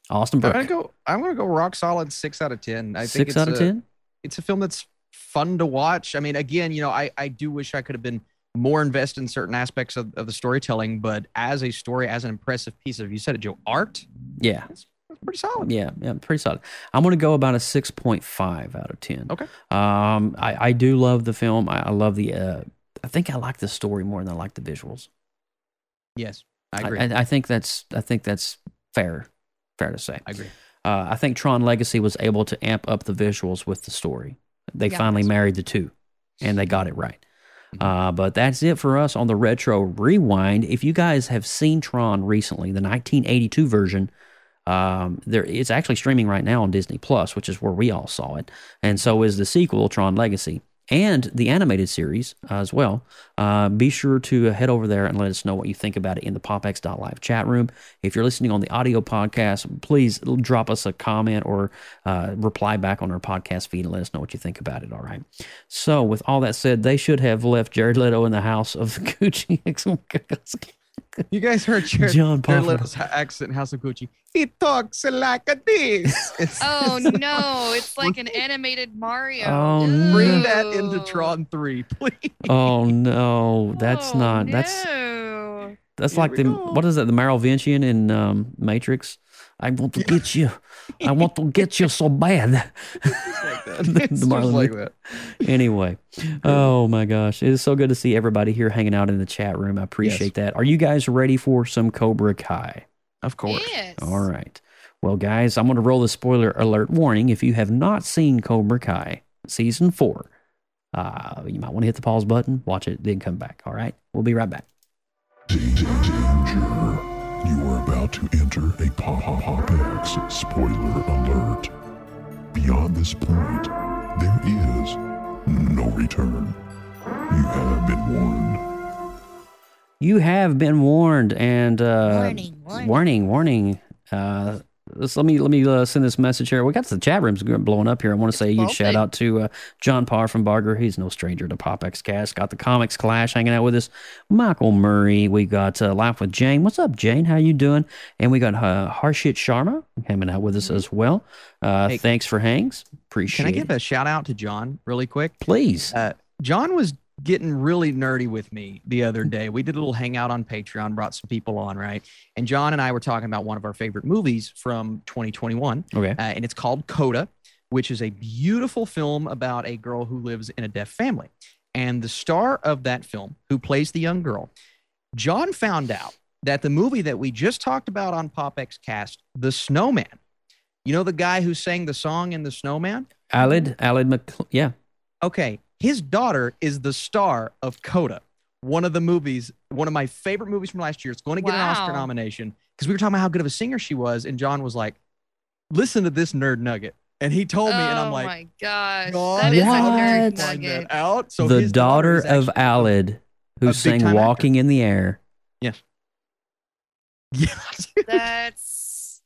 Speaker 8: Austin
Speaker 10: I'm
Speaker 8: Burke,
Speaker 10: gonna go. I'm gonna go rock solid six out of ten. I think
Speaker 8: six
Speaker 10: it's
Speaker 8: out of
Speaker 10: a-
Speaker 8: ten.
Speaker 10: it's a film that's fun to watch. I mean, again, you know, I, I do wish I could have been more invested in certain aspects of, of the storytelling, but as a story, as an impressive piece of, you said it, Joe, art,
Speaker 8: Yeah,
Speaker 10: it's pretty solid.
Speaker 8: Yeah, yeah, pretty solid. I'm going to go about a 6.5 out of 10.
Speaker 10: Okay.
Speaker 8: Um, I, I do love the film. I, I love the. Uh, I think I like the story more than I like the visuals.
Speaker 10: Yes, I agree.
Speaker 8: I, I think that's. I think that's fair. Fair to say.
Speaker 10: I agree.
Speaker 8: Uh, I think Tron Legacy was able to amp up the visuals with the story. They
Speaker 9: Yeah.
Speaker 8: finally married the two, and they got it right. Uh, but that's it for us on the retro rewind. If you guys have seen Tron recently, the 1982 version, um, there it's actually streaming right now on Disney Plus, which is where we all saw it, and so is the sequel, Tron Legacy, and the animated series uh, as well. Uh, be sure to head over there and let us know what you think about it in the popx.live chat room. If you're listening on the audio podcast, please drop us a comment or uh, reply back on our podcast feed and let us know what you think about it. All right. So, with all that said, they should have left Jared Leto in the house of the Gucci.
Speaker 10: You guys heard Jared,
Speaker 8: John
Speaker 10: Jared
Speaker 8: Puffer.
Speaker 10: Leto's ha- accent in House of Gucci. He talks like a this. It's-
Speaker 9: Oh no, it's like an animated Mario.
Speaker 8: Oh, no.
Speaker 10: Bring that into Tron 3, please.
Speaker 8: oh no, that's
Speaker 9: Oh,
Speaker 8: not. That's
Speaker 9: no.
Speaker 8: That's
Speaker 10: Here
Speaker 8: like the
Speaker 10: go.
Speaker 8: what is that? The Merovingian in um, Matrix. I want to get you. I want to get you so bad.
Speaker 10: like that.
Speaker 8: The-
Speaker 10: It's
Speaker 8: the
Speaker 10: just like that.
Speaker 8: anyway, oh my gosh, it is so good to see everybody here hanging out in the chat room. I appreciate that. Are you guys ready for some Cobra Kai?
Speaker 10: Of course.
Speaker 9: Yes.
Speaker 8: All right. Well, guys, I'm going to roll the spoiler alert warning. If you have not seen Cobra Kai season four, uh, you might want to hit the pause button, watch it, then come back. All right. We'll be right back.
Speaker 4: About to enter a Pop Pop X spoiler alert. Beyond this point, there is no return. You have been warned.
Speaker 8: You have been warned, and uh,
Speaker 9: Warning, warning.
Speaker 8: warning, warning. Uh, let's, let me let me uh, send this message here. We got the chat rooms blowing up here. I want to say a huge shout out to uh, John Poffenbarger. He's no stranger to PopX Cast. Got the Comics Clash hanging out with us. Michael Murray. We got uh, Laugh with Jane. What's up, Jane? How you doing? And we got uh, Harshit Sharma hanging out with us as well. Uh,
Speaker 10: Hey.
Speaker 8: thanks for hangs. Appreciate it.
Speaker 10: Can I give
Speaker 8: it.
Speaker 10: a shout out to John really quick?
Speaker 8: Please.
Speaker 10: Uh, John was getting really nerdy with me the other day. We did a little hangout on Patreon, brought some people on, right? And John and I were talking about one of our favorite movies from 2021,
Speaker 8: okay.
Speaker 10: uh, and it's called Coda, which is a beautiful film about a girl who lives in a deaf family. And the star of that film, who plays the young girl, John found out that the movie that we just talked about on PopX Cast, The Snowman, you know the guy who sang the song in The Snowman?
Speaker 8: Aled, Aled Mc, yeah.
Speaker 10: Okay, his daughter is the star of Coda, one of the movies, one of my favorite movies from last year. It's going to get an Oscar nomination because we were talking about how good of a singer she was, and John was like, "Listen to this nerd nugget," and he told me, and I'm
Speaker 9: oh
Speaker 10: like, oh
Speaker 9: my gosh,
Speaker 10: "God,
Speaker 9: that is a nerd nugget.
Speaker 10: out." So
Speaker 8: the
Speaker 10: his
Speaker 8: daughter of
Speaker 10: actually-
Speaker 8: Aled, who sang
Speaker 10: big-time actor.
Speaker 8: Walking in the Air.
Speaker 10: Yes. Yeah, dude.
Speaker 9: That's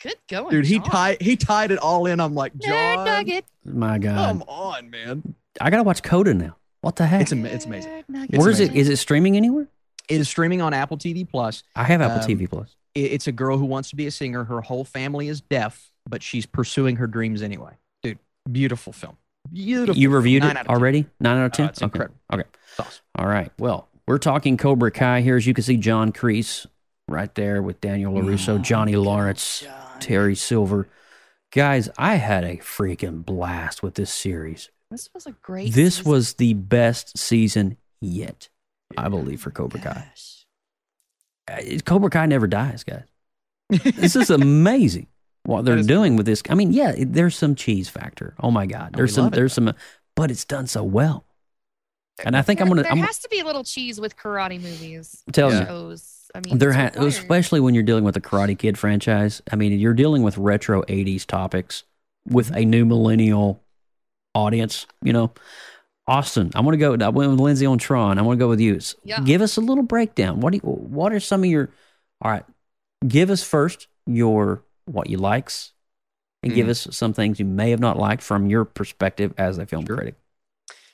Speaker 9: good going,
Speaker 10: dude, he
Speaker 9: John.
Speaker 10: tied he tied it all in. I'm like,
Speaker 9: Nerd
Speaker 10: John,
Speaker 9: nugget.
Speaker 8: My God.
Speaker 10: come on, man.
Speaker 8: I gotta watch Coda now. What the heck?
Speaker 10: It's am- it's amazing.
Speaker 9: Nerd nugget.
Speaker 10: it's
Speaker 8: Where is it?
Speaker 10: amazing.
Speaker 8: Is it streaming anywhere?
Speaker 10: It is streaming on Apple TV Plus.
Speaker 8: I have Apple
Speaker 10: Um,
Speaker 8: TV Plus.
Speaker 10: it- it's a girl who wants to be a singer. Her whole family is deaf, but she's pursuing her dreams anyway. Dude, beautiful film. Beautiful.
Speaker 8: You reviewed
Speaker 10: Nine
Speaker 8: it
Speaker 10: out of 10.
Speaker 8: already? Nine out of
Speaker 10: Oh,
Speaker 8: ten.
Speaker 10: it's
Speaker 8: okay.
Speaker 10: incredible.
Speaker 8: Okay.
Speaker 10: It's awesome.
Speaker 8: All right. Well, we're talking Cobra Kai here. As you can see, John Kreese right there with Daniel
Speaker 10: Oh
Speaker 8: LaRusso, Johnny Lawrence, Terry Silver. Guys, I had a freaking blast with this series.
Speaker 9: This was a great.
Speaker 8: This
Speaker 9: season.
Speaker 8: was the best season yet, I believe, for Cobra Kai.
Speaker 9: Gosh.
Speaker 8: Uh, Cobra Kai never dies, guys. This is amazing what they're doing with this. I mean, yeah, it- there's some cheese factor. Oh my god, there's some,
Speaker 10: it,
Speaker 8: there's some, but it's done so well. And I think
Speaker 9: There,
Speaker 8: I'm gonna,
Speaker 9: there
Speaker 8: I'm
Speaker 9: has to be a little cheese with karate movies.
Speaker 8: Tell
Speaker 10: me.
Speaker 9: Shows. I mean,
Speaker 8: there,
Speaker 9: it's
Speaker 8: ha- especially when you're dealing with the Karate Kid franchise. I mean, you're dealing with retro '80s topics with mm-hmm. a new millennial audience. You know, Austin, I want to go. I went with Lindsay on Tron. I want to go with you. S-
Speaker 9: Yeah.
Speaker 8: Give us a little breakdown. What do you, What are some of your? All right, give us first your what you likes, and give mm-hmm. us some things you may have not liked from your perspective as a film
Speaker 10: Sure.
Speaker 8: critic.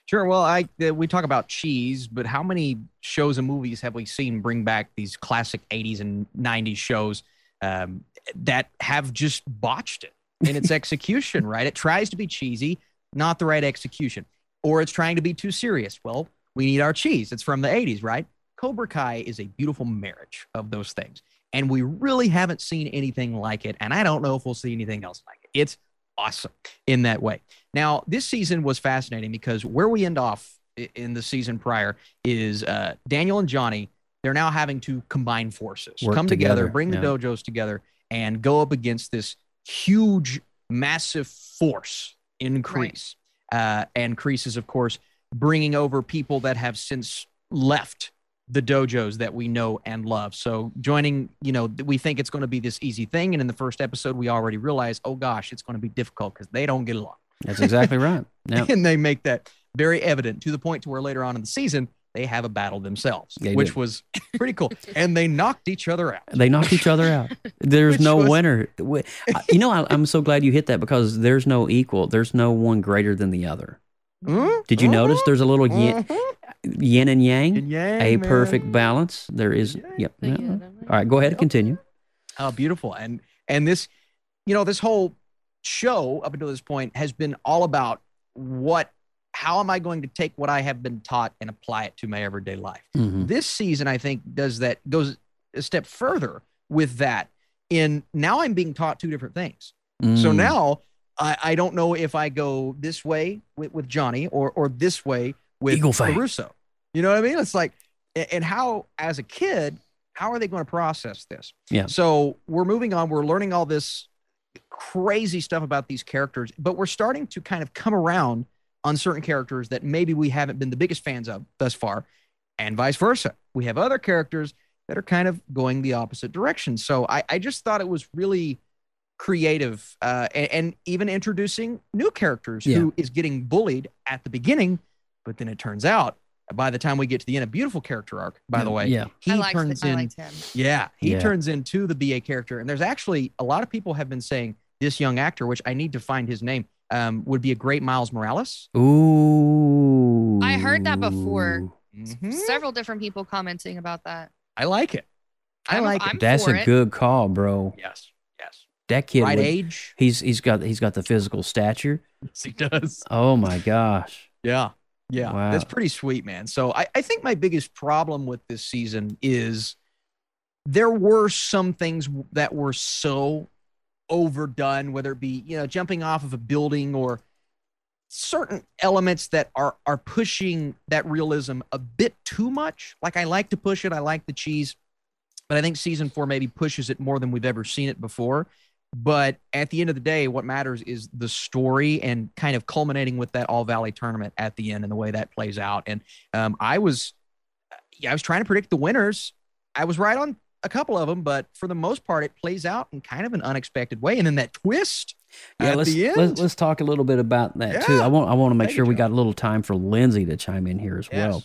Speaker 10: Sure. Well, I uh, we talk about cheese, but how many shows and movies have we seen bring back these classic '80s and '90s shows um, that have just botched it in its execution? Right? It tries to be cheesy, not the right execution, or it's trying to be too serious. Well, we need our cheese. It's from the '80s, right? Cobra Kai is a beautiful marriage of those things. And we really haven't seen anything like it. And I don't know if we'll see anything else like it. It's awesome in that way. Now, this season was fascinating because where we end off in the season prior is uh, Daniel and Johnny. They're now having to combine forces,
Speaker 8: Work
Speaker 10: come together,
Speaker 8: together,
Speaker 10: bring the dojos together, and go up against this huge, massive force in Kreese. Uh, and Kreese is, of course, bringing over people that have since left the dojos that we know and love. So joining, you know, we think it's going to be this easy thing, and in the first episode, we already realize, oh gosh, it's going to be difficult because they don't get along.
Speaker 8: That's exactly right. Yeah.
Speaker 10: and they make that very evident to the point to where later on in the season they have a battle themselves,
Speaker 8: They
Speaker 10: which was pretty cool. and they knocked each other out.
Speaker 8: They knocked each other out. There's no
Speaker 10: was-
Speaker 8: winner. You know, I, I'm so glad you hit that because there's no equal. There's no one greater than the other.
Speaker 10: Hmm?
Speaker 8: Did you notice there's a little yin, yin and yang,
Speaker 10: Yin yang,
Speaker 8: a
Speaker 10: man.
Speaker 8: perfect balance? There is. Yep. yeah. All right, go ahead and continue.
Speaker 10: Oh, beautiful. And and this, you know, this whole show up until this point has been all about what how am I going to take what I have been taught and apply it to my everyday life?
Speaker 8: Mhm.
Speaker 10: This season, I think, does that goes a step further with that. In now I'm being taught two different things. So
Speaker 8: Mm.
Speaker 10: now I, I don't know if I go this way with, with Johnny or or this way with
Speaker 8: Eagle Fang.
Speaker 10: Russo. You know what I mean? It's like, and how as a kid, how are they going to process this?
Speaker 8: Yeah.
Speaker 10: So we're moving on. We're learning all this crazy stuff about these characters, but we're starting to kind of come around on certain characters that maybe we haven't been the biggest fans of thus far, and vice versa. We have other characters that are kind of going the opposite direction. So I, I just thought it was really creative uh, and, and even introducing new characters
Speaker 8: Yeah.
Speaker 10: who is getting bullied at the beginning, but then it turns out by the time we get to the end, a beautiful character arc, by the way.
Speaker 8: Yeah.
Speaker 10: He
Speaker 9: I liked,
Speaker 10: turns
Speaker 9: I
Speaker 10: in
Speaker 9: liked him.
Speaker 10: yeah, he
Speaker 8: Yeah.
Speaker 10: turns into the BA character. And there's actually a lot of people have been saying this young actor, which I need to find his name, um, would be a great Miles Morales.
Speaker 8: Ooh.
Speaker 9: I heard that before.
Speaker 10: Mhm.
Speaker 9: Several different people commenting about that.
Speaker 10: I like it. I
Speaker 9: I'm-
Speaker 10: like
Speaker 9: I'm
Speaker 10: it.
Speaker 8: That's a
Speaker 9: it.
Speaker 8: good call, bro.
Speaker 10: Yes. Yes.
Speaker 8: That kid.
Speaker 10: right
Speaker 8: would-
Speaker 10: age.
Speaker 8: He's he's got he's got the physical stature.
Speaker 10: Yes, he does.
Speaker 8: Oh my gosh.
Speaker 10: Yeah. Yeah.
Speaker 8: Wow.
Speaker 10: That's pretty sweet, man. So I, I think my biggest problem with this season is there were some things that were so overdone, whether it be, you know, jumping off of a building or certain elements that are are pushing that realism a bit too much. Like I like to push it, I like the cheese, but I think season four maybe pushes it more than we've ever seen it before. But at the end of the day, what matters is the story and kind of culminating with that All Valley tournament at the end and the way that plays out. And um, I was, yeah, I was trying to predict the winners. I was right on a couple of them, but for the most part, it plays out in kind of an unexpected way. And then that twist
Speaker 8: Yeah,
Speaker 10: at
Speaker 8: let's,
Speaker 10: the end.
Speaker 8: let's let's talk a little bit about that too. I want I want to make
Speaker 10: Thank
Speaker 8: sure we got a little time for Lindsay to chime in here as well.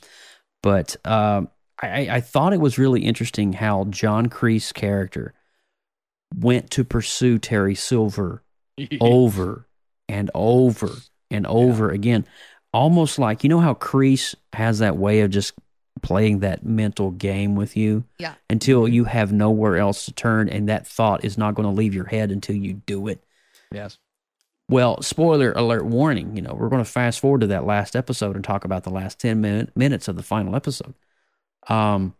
Speaker 8: But um, I, I thought it was really interesting how John Kreese's character went to pursue Terry Silver over and over and over again, almost like you know how Kreese has that way of just playing that mental game with you
Speaker 9: Yeah.
Speaker 8: until you have nowhere else to turn, and that thought is not going to leave your head until you do it.
Speaker 10: yes.
Speaker 8: Well, spoiler alert warning, you know, we're going to fast forward to that last episode and talk about the last 10 minute, minutes of the final episode. Um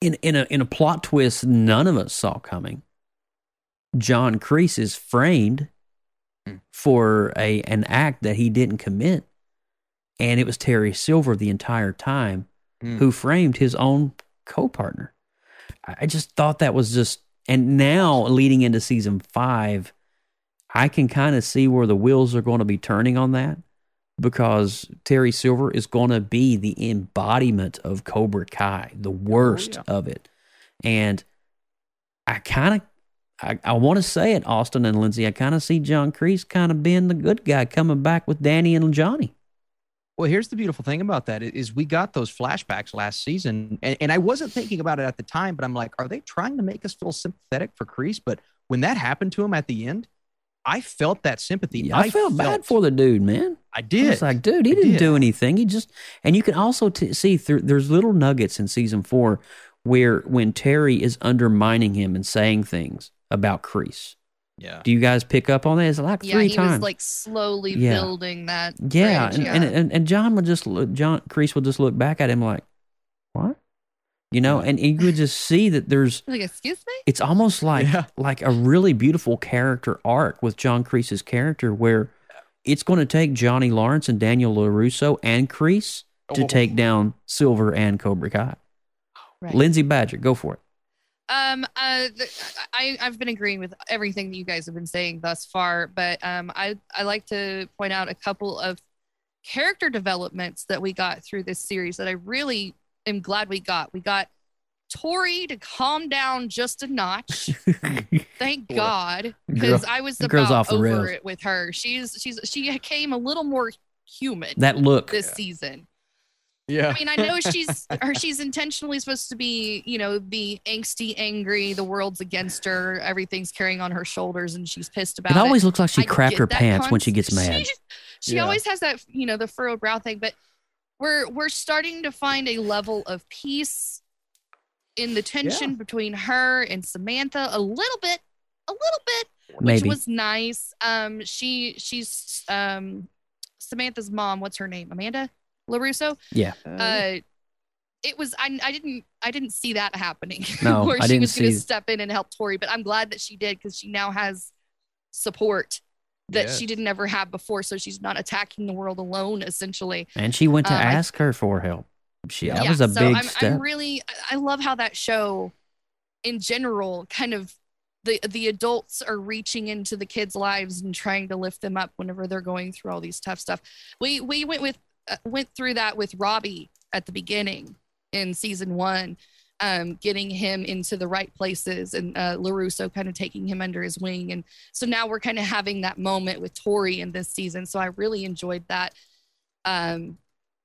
Speaker 8: in in a in a plot twist none of us saw coming. John Kreese is framed
Speaker 10: Hmm.
Speaker 8: for a an act that he didn't commit. And it was Terry Silver the entire time
Speaker 10: Hmm.
Speaker 8: who framed his own co-partner. I I just thought that was just and now leading into season 5 I can kind of see where the wheels are going to be turning on that because Terry Silver is going to be the embodiment of Cobra Kai, the oh, worst
Speaker 10: yeah.
Speaker 8: of it. And I kind of, I, I want to say it, Austin and Lindsay. I kind of see John Kreese kind of being the good guy coming back with Danny and Johnny.
Speaker 10: Well, here's the beautiful thing about that is we got those flashbacks last season, and, and I wasn't thinking about it at the time, but I'm like, are they trying to make us feel sympathetic for Kreese? But when that happened to him at the end, I felt that sympathy.
Speaker 8: Yeah, I, felt bad for the dude, man.
Speaker 10: I
Speaker 8: I
Speaker 10: did.
Speaker 8: It's like, dude, he
Speaker 10: I
Speaker 8: didn't
Speaker 10: did.
Speaker 8: do anything. He just, and you can also t- see through, there's little nuggets in season four where when Terry is undermining him and saying things about Kreese.
Speaker 10: yeah.
Speaker 8: Do you guys pick up on that? It's like
Speaker 9: Yeah,
Speaker 8: three
Speaker 9: he was like slowly
Speaker 8: Yeah.
Speaker 9: building that.
Speaker 8: yeah,
Speaker 9: bridge,
Speaker 8: and, And, and and John would just look, John Kreese would just look back at him like, you know, and you could just see that there's
Speaker 9: Like, excuse me?
Speaker 8: it's almost like
Speaker 10: Yeah.
Speaker 8: like a really beautiful character arc with John Kreese's character where it's going to take Johnny Lawrence and Daniel LaRusso and Kreese to
Speaker 10: Oh.
Speaker 8: take down Silver and Cobra Kai.
Speaker 9: Right.
Speaker 8: Lindsay Badger, go for it.
Speaker 9: Um, uh, the, I I've been agreeing with everything that you guys have been saying thus far, but um, I I like to point out a couple of character developments that we got through this series that I really am glad we got. We got Tori to calm down just a notch. Thank
Speaker 10: Boy.
Speaker 9: God, because I was
Speaker 8: the girl's
Speaker 9: about
Speaker 8: off the
Speaker 9: over
Speaker 8: rails.
Speaker 9: it with her. She's she's she came a little more human
Speaker 8: That look.
Speaker 9: this season.
Speaker 10: Yeah.
Speaker 9: I mean, I know she's or she's intentionally supposed to be, you know, be angsty, angry. The world's against her. Everything's carrying on her shoulders, and she's pissed about
Speaker 8: It
Speaker 9: it.
Speaker 8: always looks like she
Speaker 9: I
Speaker 8: crapped her
Speaker 9: that
Speaker 8: pants when she gets mad.
Speaker 9: She, she
Speaker 10: Yeah.
Speaker 9: always has that, you know, the furrowed brow thing. But we're we're starting to find a level of peace in the tension between her and Samantha. A little bit, a little bit, which was nice. Um, she she's um Samantha's mom. What's her name? Amanda LaRusso
Speaker 8: Yeah.
Speaker 9: uh it was I, I didn't I didn't see that happening
Speaker 8: No,
Speaker 9: where
Speaker 8: I
Speaker 9: she
Speaker 8: didn't
Speaker 9: was going to step in and help Tori but I'm glad that she did because she now has support that
Speaker 10: Yes.
Speaker 9: she didn't ever have before so she's not attacking the world alone essentially
Speaker 8: And she went to
Speaker 9: Um, I-
Speaker 8: ask her for help. She, that
Speaker 9: Yeah,
Speaker 8: was a
Speaker 9: so
Speaker 8: big
Speaker 9: I'm,
Speaker 8: step.
Speaker 9: I'm really I- I love how that show in general kind of the the adults are reaching into the kids lives and trying to lift them up whenever they're going through all these tough stuff we we went with uh, went through that with Robbie at the beginning in season one um, getting him into the right places and uh, LaRusso kind of taking him under his wing. And so now we're kind of having that moment with Tori in this season. So I really enjoyed that. Um,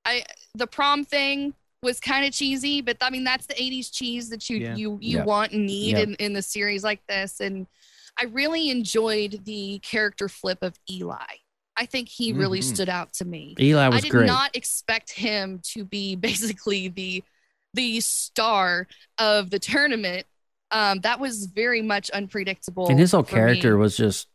Speaker 9: I the prom thing was kind of cheesy, but I mean that's the 80s cheese that you
Speaker 10: Yeah.
Speaker 9: you you want and need in, in the series like this. And I really enjoyed the character flip of Eli. I think he really
Speaker 10: Mhm.
Speaker 9: stood out to me.
Speaker 8: Eli was great.
Speaker 9: I did
Speaker 8: great.
Speaker 9: not expect him to be basically the the star of the tournament. Um, that was very much unpredictable.
Speaker 8: and his whole character
Speaker 9: me.
Speaker 8: was just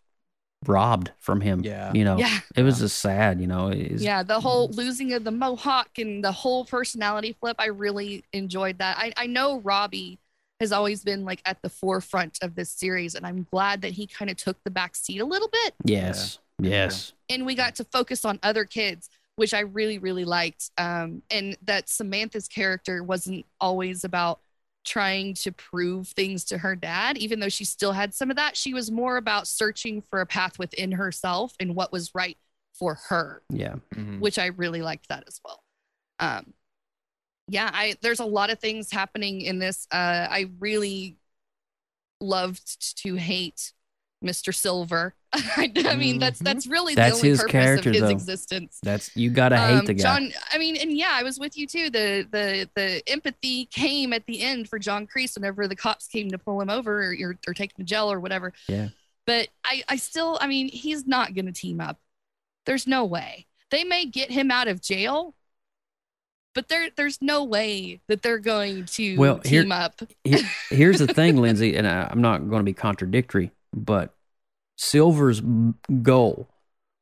Speaker 8: robbed from him.
Speaker 10: Yeah.
Speaker 8: You know,
Speaker 9: Yeah.
Speaker 8: it was just sad, you know. It's-
Speaker 9: yeah, the whole losing of the mohawk and the whole personality flip. I really enjoyed that. I, I know Robbie has always been like at the forefront of this series, and I'm glad that he kind of took the back seat a little bit.
Speaker 8: Yes. Yes.
Speaker 9: and we got to focus on other kids which i really really liked um, and that samantha's character wasn't always about trying to prove things to her dad even though she still had some of that she was more about searching for a path within herself and what was right for her
Speaker 8: Yeah.
Speaker 10: Mhm.
Speaker 9: which i really liked that as well um, yeah i there's a lot of things happening in this uh, i really loved to hate mr silver I, mean that's
Speaker 10: Mhm.
Speaker 9: that's really
Speaker 8: That's
Speaker 9: the only purpose of his
Speaker 8: though.
Speaker 9: existence
Speaker 8: That's you gotta hate
Speaker 9: um,
Speaker 8: the guy.
Speaker 9: John, I mean, and yeah, I was with you too. The the the empathy came at the end for John Kreese whenever the cops came to pull him over or, or, or take him to jail or whatever.
Speaker 8: Yeah.
Speaker 9: But I, I still, I mean, he's not going to team up. There's no way. They may get him out of jail, but there there's no way that they're going to
Speaker 8: Well, here-
Speaker 9: up.
Speaker 8: Here- here's the thing, Lindsay, and I, I'm not going to be contradictory, but Silver's goal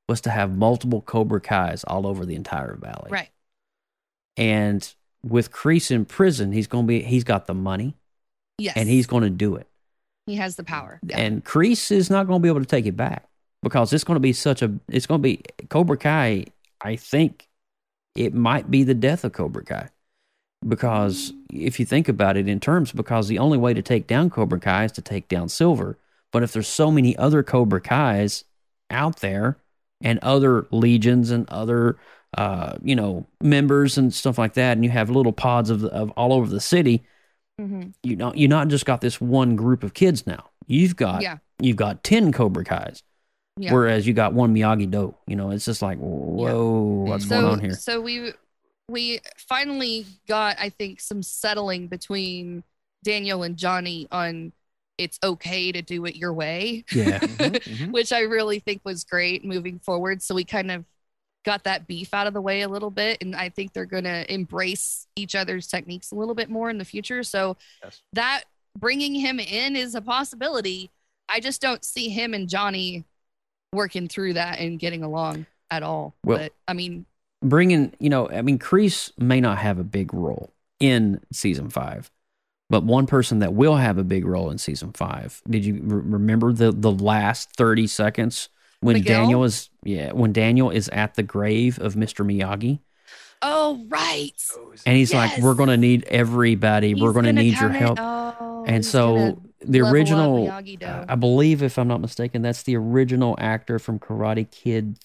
Speaker 8: was to have multiple Cobra Kai's all over the entire valley.
Speaker 9: Right.
Speaker 8: And with Kreese in prison, he's going to be he's got the money
Speaker 9: Yes.
Speaker 8: and he's going to do it.
Speaker 9: he has the power. Yeah.
Speaker 8: And Kreese is not going to be able to take it back because it's going to be such a it's going to be Cobra Kai. I think it might be the death of Cobra Kai because if you think about it in terms, because the only way to take down Cobra Kai is to take down Silver. But if there's so many other Cobra Kais out there and other legions and other uh, you know members and stuff like that, and you have little pods of, of all over the city,
Speaker 9: Mhm.
Speaker 8: you know you not just got this one group of kids now. You've got
Speaker 9: Yeah.
Speaker 8: you've got ten Cobra Kais,
Speaker 9: Yeah.
Speaker 8: whereas you got one Miyagi Do. You know, it's just like whoa, what's
Speaker 9: so,
Speaker 8: going on here?
Speaker 9: So we we finally got, I think, some settling between Daniel and Johnny on it's okay to do it your way,
Speaker 8: Yeah,
Speaker 10: Mhm.
Speaker 9: which I really think was great moving forward. So we kind of got that beef out of the way a little bit, and I think they're going to embrace each other's techniques a little bit more in the future. So
Speaker 10: Yes.
Speaker 9: that bringing him in is a possibility. I just don't see him and Johnny working through that and getting along at all.
Speaker 8: Well-
Speaker 9: but I mean,
Speaker 8: bringing you know, I mean, Kreese may not have a big role in season five, But one person that will have a big role in season five. Did you re- remember the the last thirty seconds when
Speaker 9: Miguel?
Speaker 8: Daniel is yeah when Daniel is at the grave of Mr. Miyagi
Speaker 9: Oh, right.
Speaker 8: and he's like, "We're going to need everybody. We're going to
Speaker 9: gonna
Speaker 8: need your help."
Speaker 9: oh,
Speaker 8: and so the original, I believe, if I'm not mistaken, that's the original actor from Karate Kid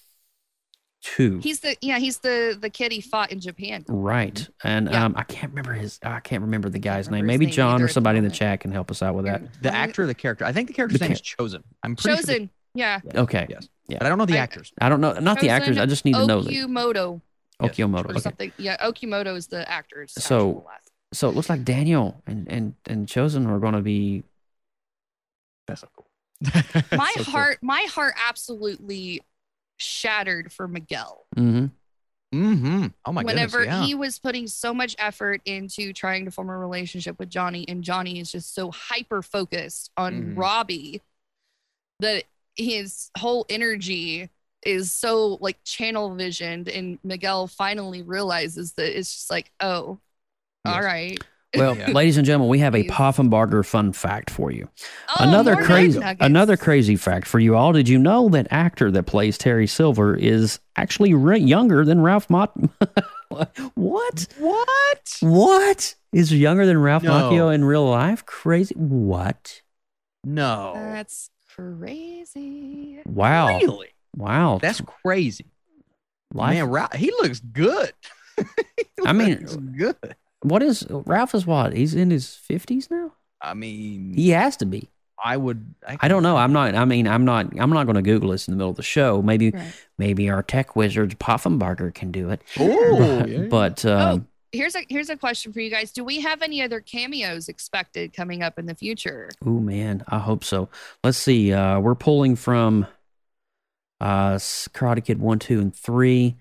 Speaker 8: Two.
Speaker 9: He's the yeah, he's the the kid he fought in Japan.
Speaker 8: Right. And
Speaker 9: Yeah.
Speaker 8: um, I can't remember his I can't remember the guy's name.
Speaker 9: remember his
Speaker 8: Maybe
Speaker 9: name
Speaker 8: John or somebody in the chat can help us out with that.
Speaker 10: The actor or the character? I think the character's
Speaker 8: The
Speaker 10: name
Speaker 8: cha-
Speaker 10: is Chozen. I'm pretty sure.
Speaker 9: Chozen. Yeah.
Speaker 8: Okay.
Speaker 10: Yes.
Speaker 8: Yeah.
Speaker 10: But I don't know the
Speaker 9: I-
Speaker 10: actors.
Speaker 8: I don't know not the actors. I just need to know the
Speaker 9: Okumoto
Speaker 8: Okiomoto.
Speaker 9: or
Speaker 8: Okay.
Speaker 9: something. Yeah, Okumoto is the actor's
Speaker 8: So so it looks like Daniel and and and Chozen are going to be
Speaker 10: That's so cool.
Speaker 9: My
Speaker 10: So cool.
Speaker 9: heart, my heart absolutely shattered for Miguel.
Speaker 8: hmm
Speaker 10: Mm-hmm. Oh my god.
Speaker 9: Whenever
Speaker 10: goodness. Yeah.
Speaker 9: he was putting so much effort into trying to form a relationship with Johnny, and Johnny is just so hyper focused on
Speaker 10: Mhm.
Speaker 9: Robbie that his whole energy is so like channel visioned, and Miguel finally realizes that it's just like, oh, all
Speaker 10: Yes.
Speaker 9: right.
Speaker 8: Well,
Speaker 10: Yeah.
Speaker 8: ladies and gentlemen, we have a
Speaker 9: Please.
Speaker 8: Poffenbarger fun fact for you.
Speaker 9: Oh,
Speaker 8: another crazy another crazy fact for you all. Did you know that actor that plays Terry Silver is actually re- younger than Ralph Mott? what?
Speaker 10: what?
Speaker 8: What? Is younger than Ralph
Speaker 10: No.
Speaker 8: Macchio in real life? Crazy. What?
Speaker 10: No.
Speaker 9: That's crazy.
Speaker 8: Wow.
Speaker 10: Really?
Speaker 8: Wow.
Speaker 10: That's crazy.
Speaker 8: life.
Speaker 10: Man, Ralph, he looks good. He
Speaker 8: I mean-
Speaker 10: looks good.
Speaker 8: What is Ralph is what? He's in his 50s now?
Speaker 10: I mean,
Speaker 8: He has to be.
Speaker 10: I would.
Speaker 8: I don't know. I'm not. I mean, I'm not. I'm not going to Google this in the middle of the show. Maybe,
Speaker 9: Right.
Speaker 8: maybe our tech wizard Poffenbarger can do it.
Speaker 10: Oh,
Speaker 8: but um,
Speaker 9: Here's a here's a question for you guys. Do we have any other cameos expected coming up in the future?
Speaker 8: oh man, I hope so. Let's see. Uh, we're pulling from uh, Karate Kid one, two, and three.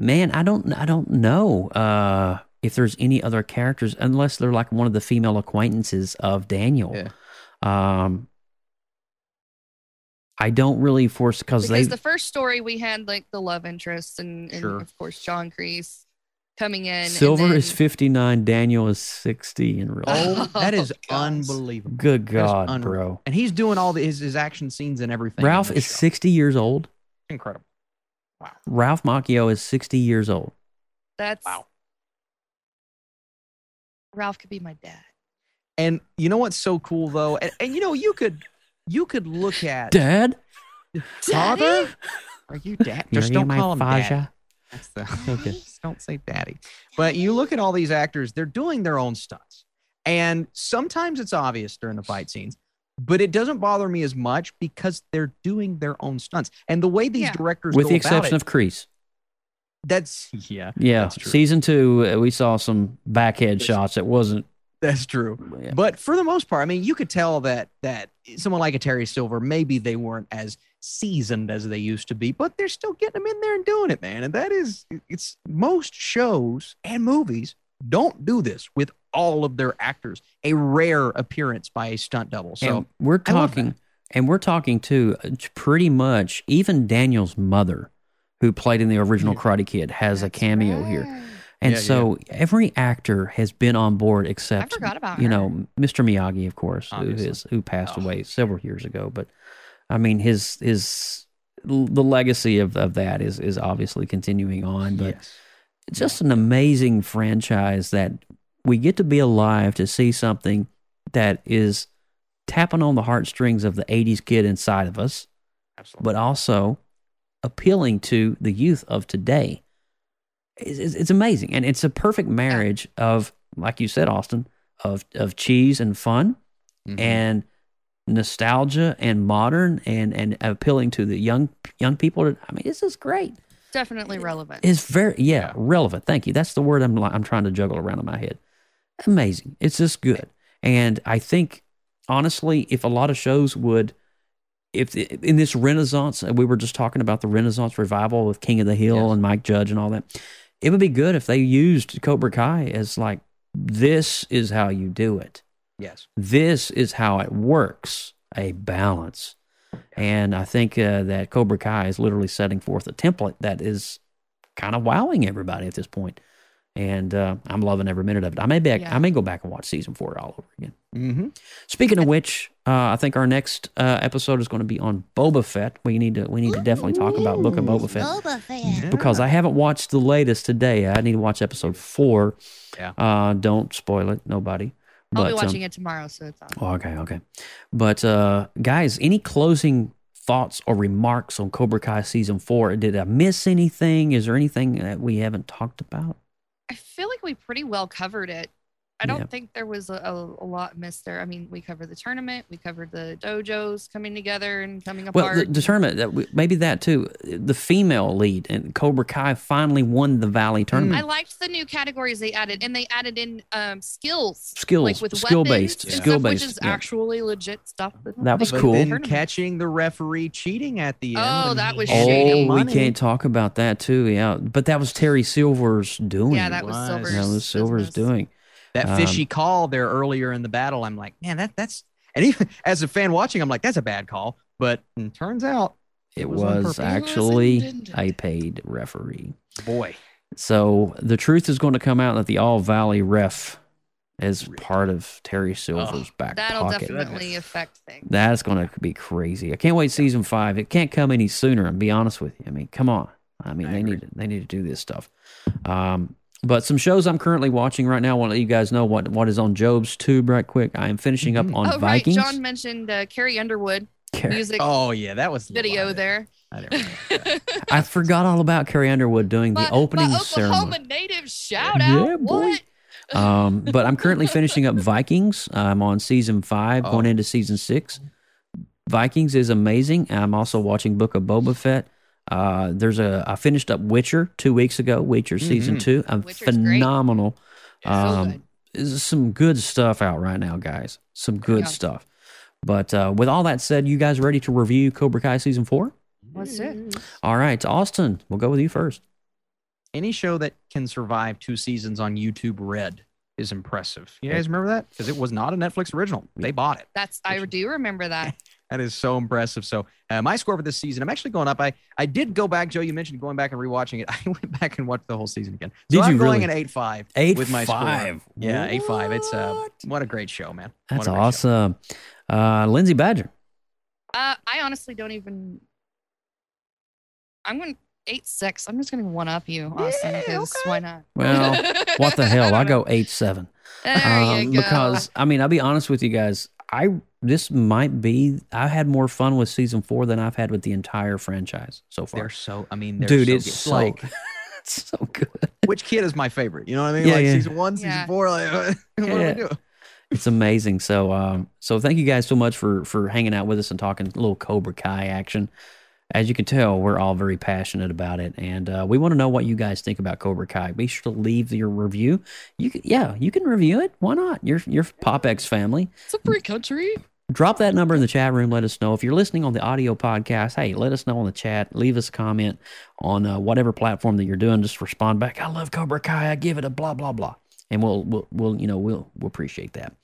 Speaker 8: Man, I don't. I don't know uh, if there's any other characters unless they're like one of the female acquaintances of Daniel.
Speaker 10: Yeah.
Speaker 8: Um, I don't really force because they
Speaker 9: the first story we had like the love interest and, and
Speaker 10: Sure.
Speaker 9: of course John Kreese coming in. and
Speaker 8: Silver is 59, Daniel is 60 in real life.
Speaker 10: Oh, that is
Speaker 9: Oh,
Speaker 10: unbelievable.
Speaker 8: Good God,
Speaker 10: unreal.
Speaker 8: bro.
Speaker 10: And he's doing all the, his his action scenes and everything.
Speaker 8: Ralph is
Speaker 10: show.
Speaker 8: 60 years old.
Speaker 10: incredible. Wow.
Speaker 8: Ralph Macchio is 60 years old.
Speaker 9: That's
Speaker 10: Wow.
Speaker 9: Ralph could be my dad.
Speaker 10: And you know what's so cool though, and, and you know you could you could look at
Speaker 8: Dad?
Speaker 10: father. Are you dad? Just don't call him dad. That's the okay. Just don't say daddy. But you look at all these actors; they're doing their own stunts, and sometimes it's obvious during the fight scenes. But it doesn't bother me as much because they're doing their own stunts, and the way these
Speaker 9: Yeah.
Speaker 10: directors
Speaker 8: With
Speaker 10: go
Speaker 8: the
Speaker 10: about
Speaker 8: exception
Speaker 10: it,
Speaker 8: of Kreese.
Speaker 10: That's yeah,
Speaker 8: Yeah.
Speaker 10: that's true.
Speaker 8: Season two, uh, we saw some backhead
Speaker 10: Yes.
Speaker 8: shots. It wasn't.
Speaker 10: That's true.
Speaker 8: Yeah.
Speaker 10: But for the most part, I mean, you could tell that that someone like a Terry Silver, maybe they weren't as seasoned as they used to be, but they're still getting them in there and doing it, man. And that is, it's most shows and movies don't do this with all of their actors. A rare appearance by a stunt double. So
Speaker 8: and we're talking, and we're talking too, uh, pretty much even Daniel's mother, who played in the original Karate Kid, has a cameo
Speaker 9: right.
Speaker 8: here. And
Speaker 10: Yeah,
Speaker 8: so every actor has been on board
Speaker 9: I
Speaker 8: except
Speaker 9: forgot about
Speaker 8: you
Speaker 9: her.
Speaker 8: know Mr. Miyagi, of course, who
Speaker 10: Obviously.
Speaker 8: is who passed
Speaker 10: Oh.
Speaker 8: away several years ago. But I mean, his his the legacy of, of that is is obviously continuing on. But
Speaker 10: yes.
Speaker 8: it's just an amazing franchise that we get to be alive to see something that is tapping on the heartstrings of the '80s kid inside of us,
Speaker 10: Absolutely.
Speaker 8: but also appealing to the youth of today. It's, it's, it's amazing, and it's a perfect marriage of, like you said, Austin, of of cheese and fun,
Speaker 10: Mhm.
Speaker 8: and nostalgia and modern, and and appealing to the young young people. I mean, this is great.
Speaker 9: Definitely relevant.
Speaker 8: It's very yeah,
Speaker 10: Yeah.
Speaker 8: relevant. Thank you. That's the word I'm I'm trying to juggle around in my head. Amazing. It's just good. And I think honestly, if a lot of shows would if in this renaissance uh, we were just talking about the renaissance revival with King of the Hill
Speaker 10: Yes.
Speaker 8: and Mike Judge and all that. It would be good if they used Cobra Kai as like this is how you do it.
Speaker 10: yes.
Speaker 8: This is how it works. A balance. And I think uh, that Cobra Kai is literally setting forth a template that is kind of wowing everybody at this point. and uh, I'm loving every minute of it. I may back,
Speaker 9: Yeah.
Speaker 8: I may go back and watch season four all over again.
Speaker 10: Mm-hmm.
Speaker 8: Speaking of which, uh, I think our next uh, episode is going to be on Boba Fett. We need to we need to definitely talk about Book of Boba Fett
Speaker 9: Boba Fett.
Speaker 8: because I haven't watched the latest today. I need to watch episode four.
Speaker 10: Yeah.
Speaker 8: Uh, don't spoil it, nobody.
Speaker 9: I'll be
Speaker 8: um,
Speaker 9: watching it tomorrow, so it's on.
Speaker 8: Oh, okay, okay. But uh, guys, any closing thoughts or remarks on Cobra Kai season four? Did I miss anything? Is there anything that we haven't talked about?
Speaker 9: I feel like we pretty well covered it. I don't
Speaker 8: Yeah.
Speaker 9: think there was a, a, a lot missed there. I mean, we covered the tournament, we covered the dojos coming together and coming
Speaker 8: Well,
Speaker 9: apart.
Speaker 8: the, the tournament, that we- maybe that too. The female lead and Cobra Kai finally won the Valley tournament.
Speaker 9: I liked the new categories they added, and they added in um, skills,
Speaker 8: Skills,
Speaker 9: like with
Speaker 8: skill-based,
Speaker 9: weapons and stuff,
Speaker 8: skill-based,
Speaker 9: which is
Speaker 8: yeah.
Speaker 9: actually legit stuff.
Speaker 8: That was cool.
Speaker 10: Then
Speaker 9: in the tournament.
Speaker 10: catching the referee cheating at the end.
Speaker 9: Oh, that was shady.
Speaker 10: him
Speaker 8: Oh, we can't talk about that too. Yeah, but that was Terry Silver's doing.
Speaker 9: Yeah, that was
Speaker 10: was.
Speaker 9: Silver's.
Speaker 8: That was Silver's
Speaker 9: business.
Speaker 8: doing.
Speaker 10: That
Speaker 8: Um,
Speaker 10: fishy call there earlier in the battle. I'm like, man, that that's and even as a fan watching, I'm like, that's a bad call. But it turns out,
Speaker 8: It
Speaker 10: was
Speaker 8: was actually a paid referee.
Speaker 10: boy,
Speaker 8: So the truth is going to come out that the All Valley ref is part of Terry Silver's back
Speaker 9: That'll
Speaker 8: pocket.
Speaker 9: definitely affect things.
Speaker 8: That's going to be crazy. I can't wait season five. It can't come any sooner. And be honest with you, I mean, come on. I mean,
Speaker 10: I
Speaker 8: they
Speaker 10: agree.
Speaker 8: need to, they need to do this stuff. Um, but some shows I'm currently watching right now. I want to let you guys know what what is on Job's tube right quick. I am finishing up on
Speaker 9: oh,
Speaker 8: Vikings.
Speaker 9: right. John mentioned uh, Carrie Underwood
Speaker 8: Car-
Speaker 9: music
Speaker 10: oh yeah, that was
Speaker 9: video
Speaker 10: live.
Speaker 9: there.
Speaker 10: I didn't realize that.
Speaker 8: I forgot all about Carrie Underwood doing the
Speaker 9: My-
Speaker 8: opening
Speaker 9: my
Speaker 8: ceremony.
Speaker 9: Oklahoma native shout out.
Speaker 8: Yeah, boy.
Speaker 9: What?
Speaker 8: um, but I'm currently finishing up Vikings. I'm on season five,
Speaker 10: Oh.
Speaker 8: going into season six. Vikings is amazing. I'm also watching Book of Boba Fett. Uh, there's a I finished up Witcher two weeks ago. Witcher season
Speaker 10: Mhm.
Speaker 8: two, a
Speaker 9: Witcher's great.
Speaker 8: phenomenal.
Speaker 9: So
Speaker 8: Um,
Speaker 9: good.
Speaker 8: some good stuff out right now, guys. Some good
Speaker 9: Yeah.
Speaker 8: stuff. But uh, with all that said, you guys ready to review Cobra Kai season four?
Speaker 9: Let's do it.
Speaker 8: All right, Austin, we'll go with you first.
Speaker 10: Any show that can survive two seasons on YouTube Red is impressive. You guys remember that? Because it was not a Netflix original. They bought it.
Speaker 9: That's I do remember that.
Speaker 10: That is so impressive. So uh, my score for this season, I'm actually going up. I I did go back, Joe. You mentioned going back and rewatching it. I went back and watched the whole season again. So
Speaker 8: Did
Speaker 10: I'm
Speaker 8: you
Speaker 10: going
Speaker 8: really?
Speaker 10: at eight five.
Speaker 8: Eight
Speaker 10: with my
Speaker 8: five.
Speaker 10: score. Yeah, eight five. It's uh,
Speaker 8: What?
Speaker 10: what a great show, man.
Speaker 8: That's
Speaker 10: a great show.
Speaker 8: awesome. Uh, Lindsay Badger.
Speaker 9: Uh, I honestly don't even. I'm going eight six. I'm just going to one up you, Austin, because why not?
Speaker 8: Well, What the hell? I go eight seven.
Speaker 9: There
Speaker 8: Um,
Speaker 9: you go.
Speaker 8: because I mean, I'll be honest with you guys. I this might be. I had more fun with season four than I've had with the entire franchise so far.
Speaker 10: They're so. I mean, they're
Speaker 8: Dude,
Speaker 10: so
Speaker 8: it's
Speaker 10: good.
Speaker 8: so
Speaker 10: like
Speaker 8: it's so good.
Speaker 10: which kid is my favorite? You know what I mean?
Speaker 8: Yeah,
Speaker 10: like
Speaker 8: yeah.
Speaker 10: season one, season
Speaker 9: Yeah.
Speaker 10: four. Like, what do
Speaker 8: Yeah.
Speaker 10: we do?
Speaker 8: It's amazing. So, um, so thank you guys so much for for hanging out with us and talking a little Cobra Kai action. As you can tell, we're all very passionate about it, and uh, we want to know what you guys think about Cobra Kai. Be sure to leave your review. You can, yeah, you can review it. Why not? You're you're PopX family.
Speaker 9: it's a free country.
Speaker 8: drop that number in the chat room. Let us know if you're listening on the audio podcast. Hey, let us know in the chat. Leave us a comment on uh, whatever platform that you're doing. Just respond back. I love Cobra Kai. I give it a blah blah blah, and we'll we'll, we'll you know we'll we'll appreciate that.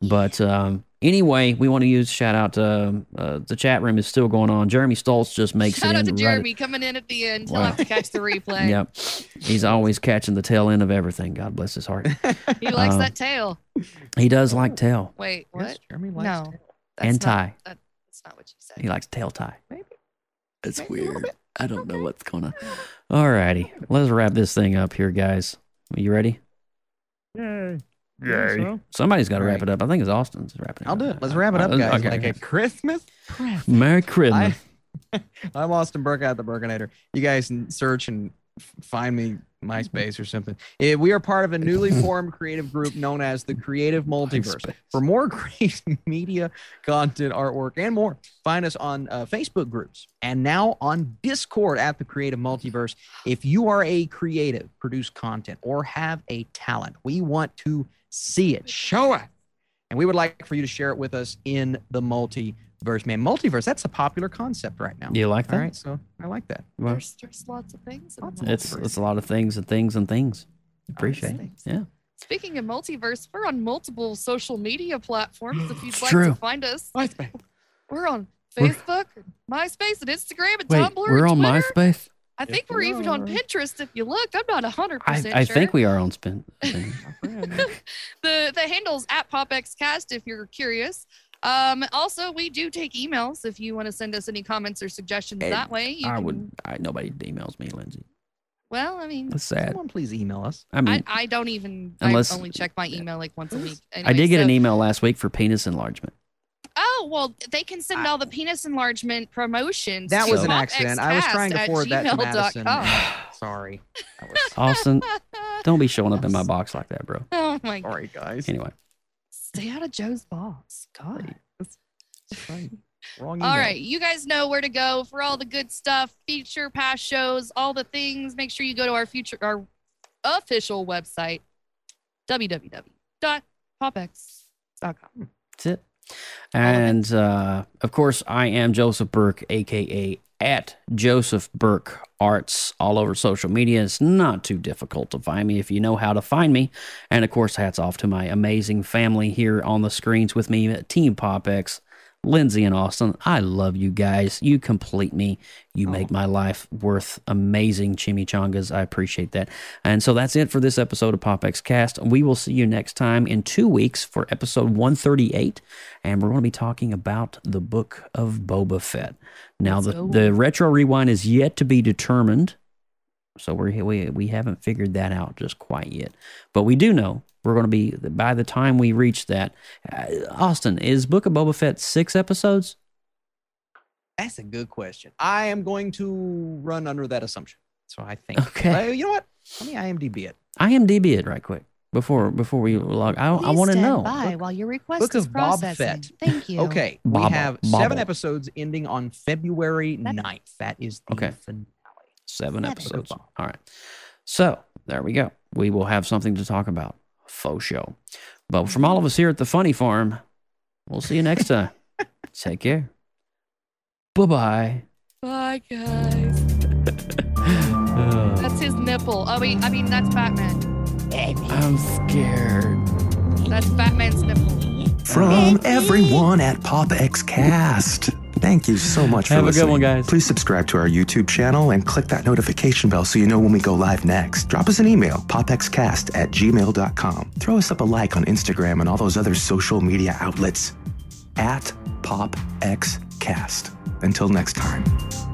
Speaker 8: But um, anyway, we want to use shout out. to uh, the chat room is still going on. Jeremy Stoltz just makes
Speaker 9: Shout
Speaker 8: it
Speaker 9: out
Speaker 8: in
Speaker 9: to
Speaker 8: right-
Speaker 9: Jeremy coming in at the end. He'll have to catch the replay.
Speaker 8: Yep, he's always catching the tail end of everything. God bless his heart.
Speaker 9: He likes
Speaker 8: Uh,
Speaker 9: that tail.
Speaker 8: He does like tail
Speaker 9: Wait,
Speaker 10: Yes,
Speaker 9: what?
Speaker 10: Jeremy likes
Speaker 9: No,
Speaker 10: tail.
Speaker 9: that's
Speaker 8: and
Speaker 9: not-
Speaker 8: tie.
Speaker 9: that- that's not what you said.
Speaker 8: He likes tail tie.
Speaker 10: Maybe.
Speaker 8: It's
Speaker 10: Maybe
Speaker 8: weird. I don't know what's going on. All righty, let's wrap this thing up here, guys. Are you ready?
Speaker 10: Yay.
Speaker 8: Somebody's got to wrap it up. I think it's Austin's wrapping it
Speaker 10: I'll
Speaker 8: up.
Speaker 10: do it. Let's wrap it up, guys.
Speaker 8: okay.
Speaker 10: Like a Christmas present.
Speaker 8: Merry Christmas.
Speaker 10: I, I'm Austin Burke at the Burkinator. You guys can search and find me MySpace or something. Eh, we are part of a newly formed creative group known as the Creative Multiverse.
Speaker 8: MySpace.
Speaker 10: For more great media, content, artwork, and more, find us on uh, Facebook groups and now on Discord at the Creative Multiverse. If you are a creative, produce content, or have a talent, we want to see it. Show it. And we would like for you to share it with us in the multiverse. Verse, man, multiverse, that's a popular concept right now.
Speaker 8: You like that?
Speaker 10: All right, so I like that.
Speaker 8: Well,
Speaker 9: There's, there's lots of things.
Speaker 10: Lots of
Speaker 9: multiverse.
Speaker 8: it's it's a lot of things and things and things. Appreciate it.
Speaker 10: things.
Speaker 8: Yeah.
Speaker 9: Speaking of multiverse, we're on multiple social media platforms. If you'd like
Speaker 8: true.
Speaker 9: to find us, MySpace. we're on
Speaker 8: We're-
Speaker 9: Facebook, MySpace, and Instagram, and
Speaker 8: Wait,
Speaker 9: Tumblr.
Speaker 8: we're
Speaker 9: and
Speaker 8: on
Speaker 9: Twitter.
Speaker 8: MySpace.
Speaker 9: I think we're even on Pinterest. If you look, I'm not 100%
Speaker 8: I
Speaker 9: sure.
Speaker 8: I think we are on spin. spin.
Speaker 9: the the handle's at PopXCast if you're curious. Um, also, we do take emails if you want to send us any comments or suggestions
Speaker 8: And
Speaker 9: that way. You
Speaker 8: I
Speaker 9: can,
Speaker 8: would. I, nobody emails me, Lindsay.
Speaker 9: Well, I mean,
Speaker 8: That's sad.
Speaker 10: Someone please email us.
Speaker 8: I mean,
Speaker 9: I, I don't even.
Speaker 8: Unless-
Speaker 9: I only check my email like once a week.
Speaker 8: I did get
Speaker 9: so-
Speaker 8: an email last week for penis enlargement.
Speaker 9: Oh well, they can send all the penis enlargement promotions.
Speaker 10: That
Speaker 9: to
Speaker 10: was an accident. I was trying to forward that to Madison.
Speaker 9: gmail.com.
Speaker 10: Sorry.
Speaker 8: Austin, don't be showing up in my box like that, bro.
Speaker 9: Oh my god!
Speaker 10: Sorry, guys.
Speaker 8: Anyway,
Speaker 9: Stay out of Joe's box. God.
Speaker 10: Wrong
Speaker 9: All right, you guys know where to go for all the good stuff, feature past shows, all the things. Make sure you go to our future our official website, www.popx.com.
Speaker 8: that's it. And uh, of course, I am Joseph Burke, aka at Joseph Burke Arts, all over social media. It's not too difficult to find me if you know how to find me. And of course, hats off to my amazing family here on the screens with me, Team PopX. Lindsay and Austin, I love you guys. You complete me. You oh. make my life worth amazing chimichangas. I appreciate that. And so that's it for this episode of PopX Cast. We will see you next time in two weeks for episode 138. And we're going to be talking about the book of Boba Fett. Now, the, the retro rewind is yet to be determined. So we're, we, we haven't figured that out just quite yet. But we do know we're going to be, by the time we reach that, uh, Austin, is Book of Boba Fett six episodes?
Speaker 10: That's a good question. I am going to run under that assumption. So I think.
Speaker 8: Okay.
Speaker 10: Uh, you know what? Let me IMDb it.
Speaker 8: IMDb it right quick before before we log. I, I want to know.
Speaker 9: by while your request
Speaker 10: Book
Speaker 9: is
Speaker 10: of Bob
Speaker 9: processing.
Speaker 10: Fett.
Speaker 9: Thank you.
Speaker 10: Okay.
Speaker 8: Baba,
Speaker 10: we have
Speaker 8: Baba.
Speaker 10: seven episodes ending on February 9th. That is the
Speaker 8: Okay.
Speaker 10: finale.
Speaker 8: Seven
Speaker 9: Seven.
Speaker 8: episodes. All right. So there we go. We will have something to talk about. Faux show. But from mm-hmm. all of us here at the Funny Farm, we'll see you next time. Take care. Bye bye.
Speaker 9: Bye, guys. That's his nipple. Oh, wait. I mean, that's Batman.
Speaker 8: I'm scared.
Speaker 9: That's Batman's nipple.
Speaker 1: From everyone at PopXCast. Thank you so much for
Speaker 8: Have a good one, guys.
Speaker 1: Please subscribe to our YouTube channel and click that notification bell so you know when we go live next. Drop us an email, popxcast at gmail.com. Throw us up a like on Instagram and all those other social media outlets at PopXcast. Until next time.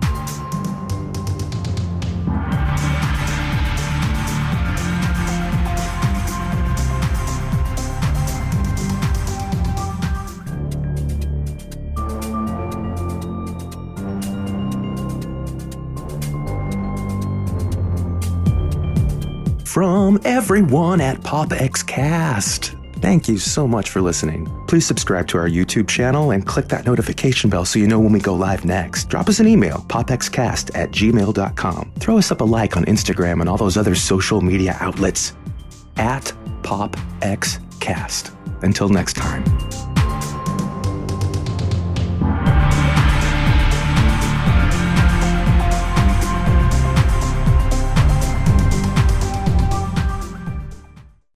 Speaker 1: From everyone at PopXCast. Thank you so much for listening. Please subscribe to our YouTube channel and click that notification bell so you know when we go live next. Drop us an email, popxcast at gmail.com. Throw us up a like on Instagram and all those other social media outlets at PopXCast. Until next time.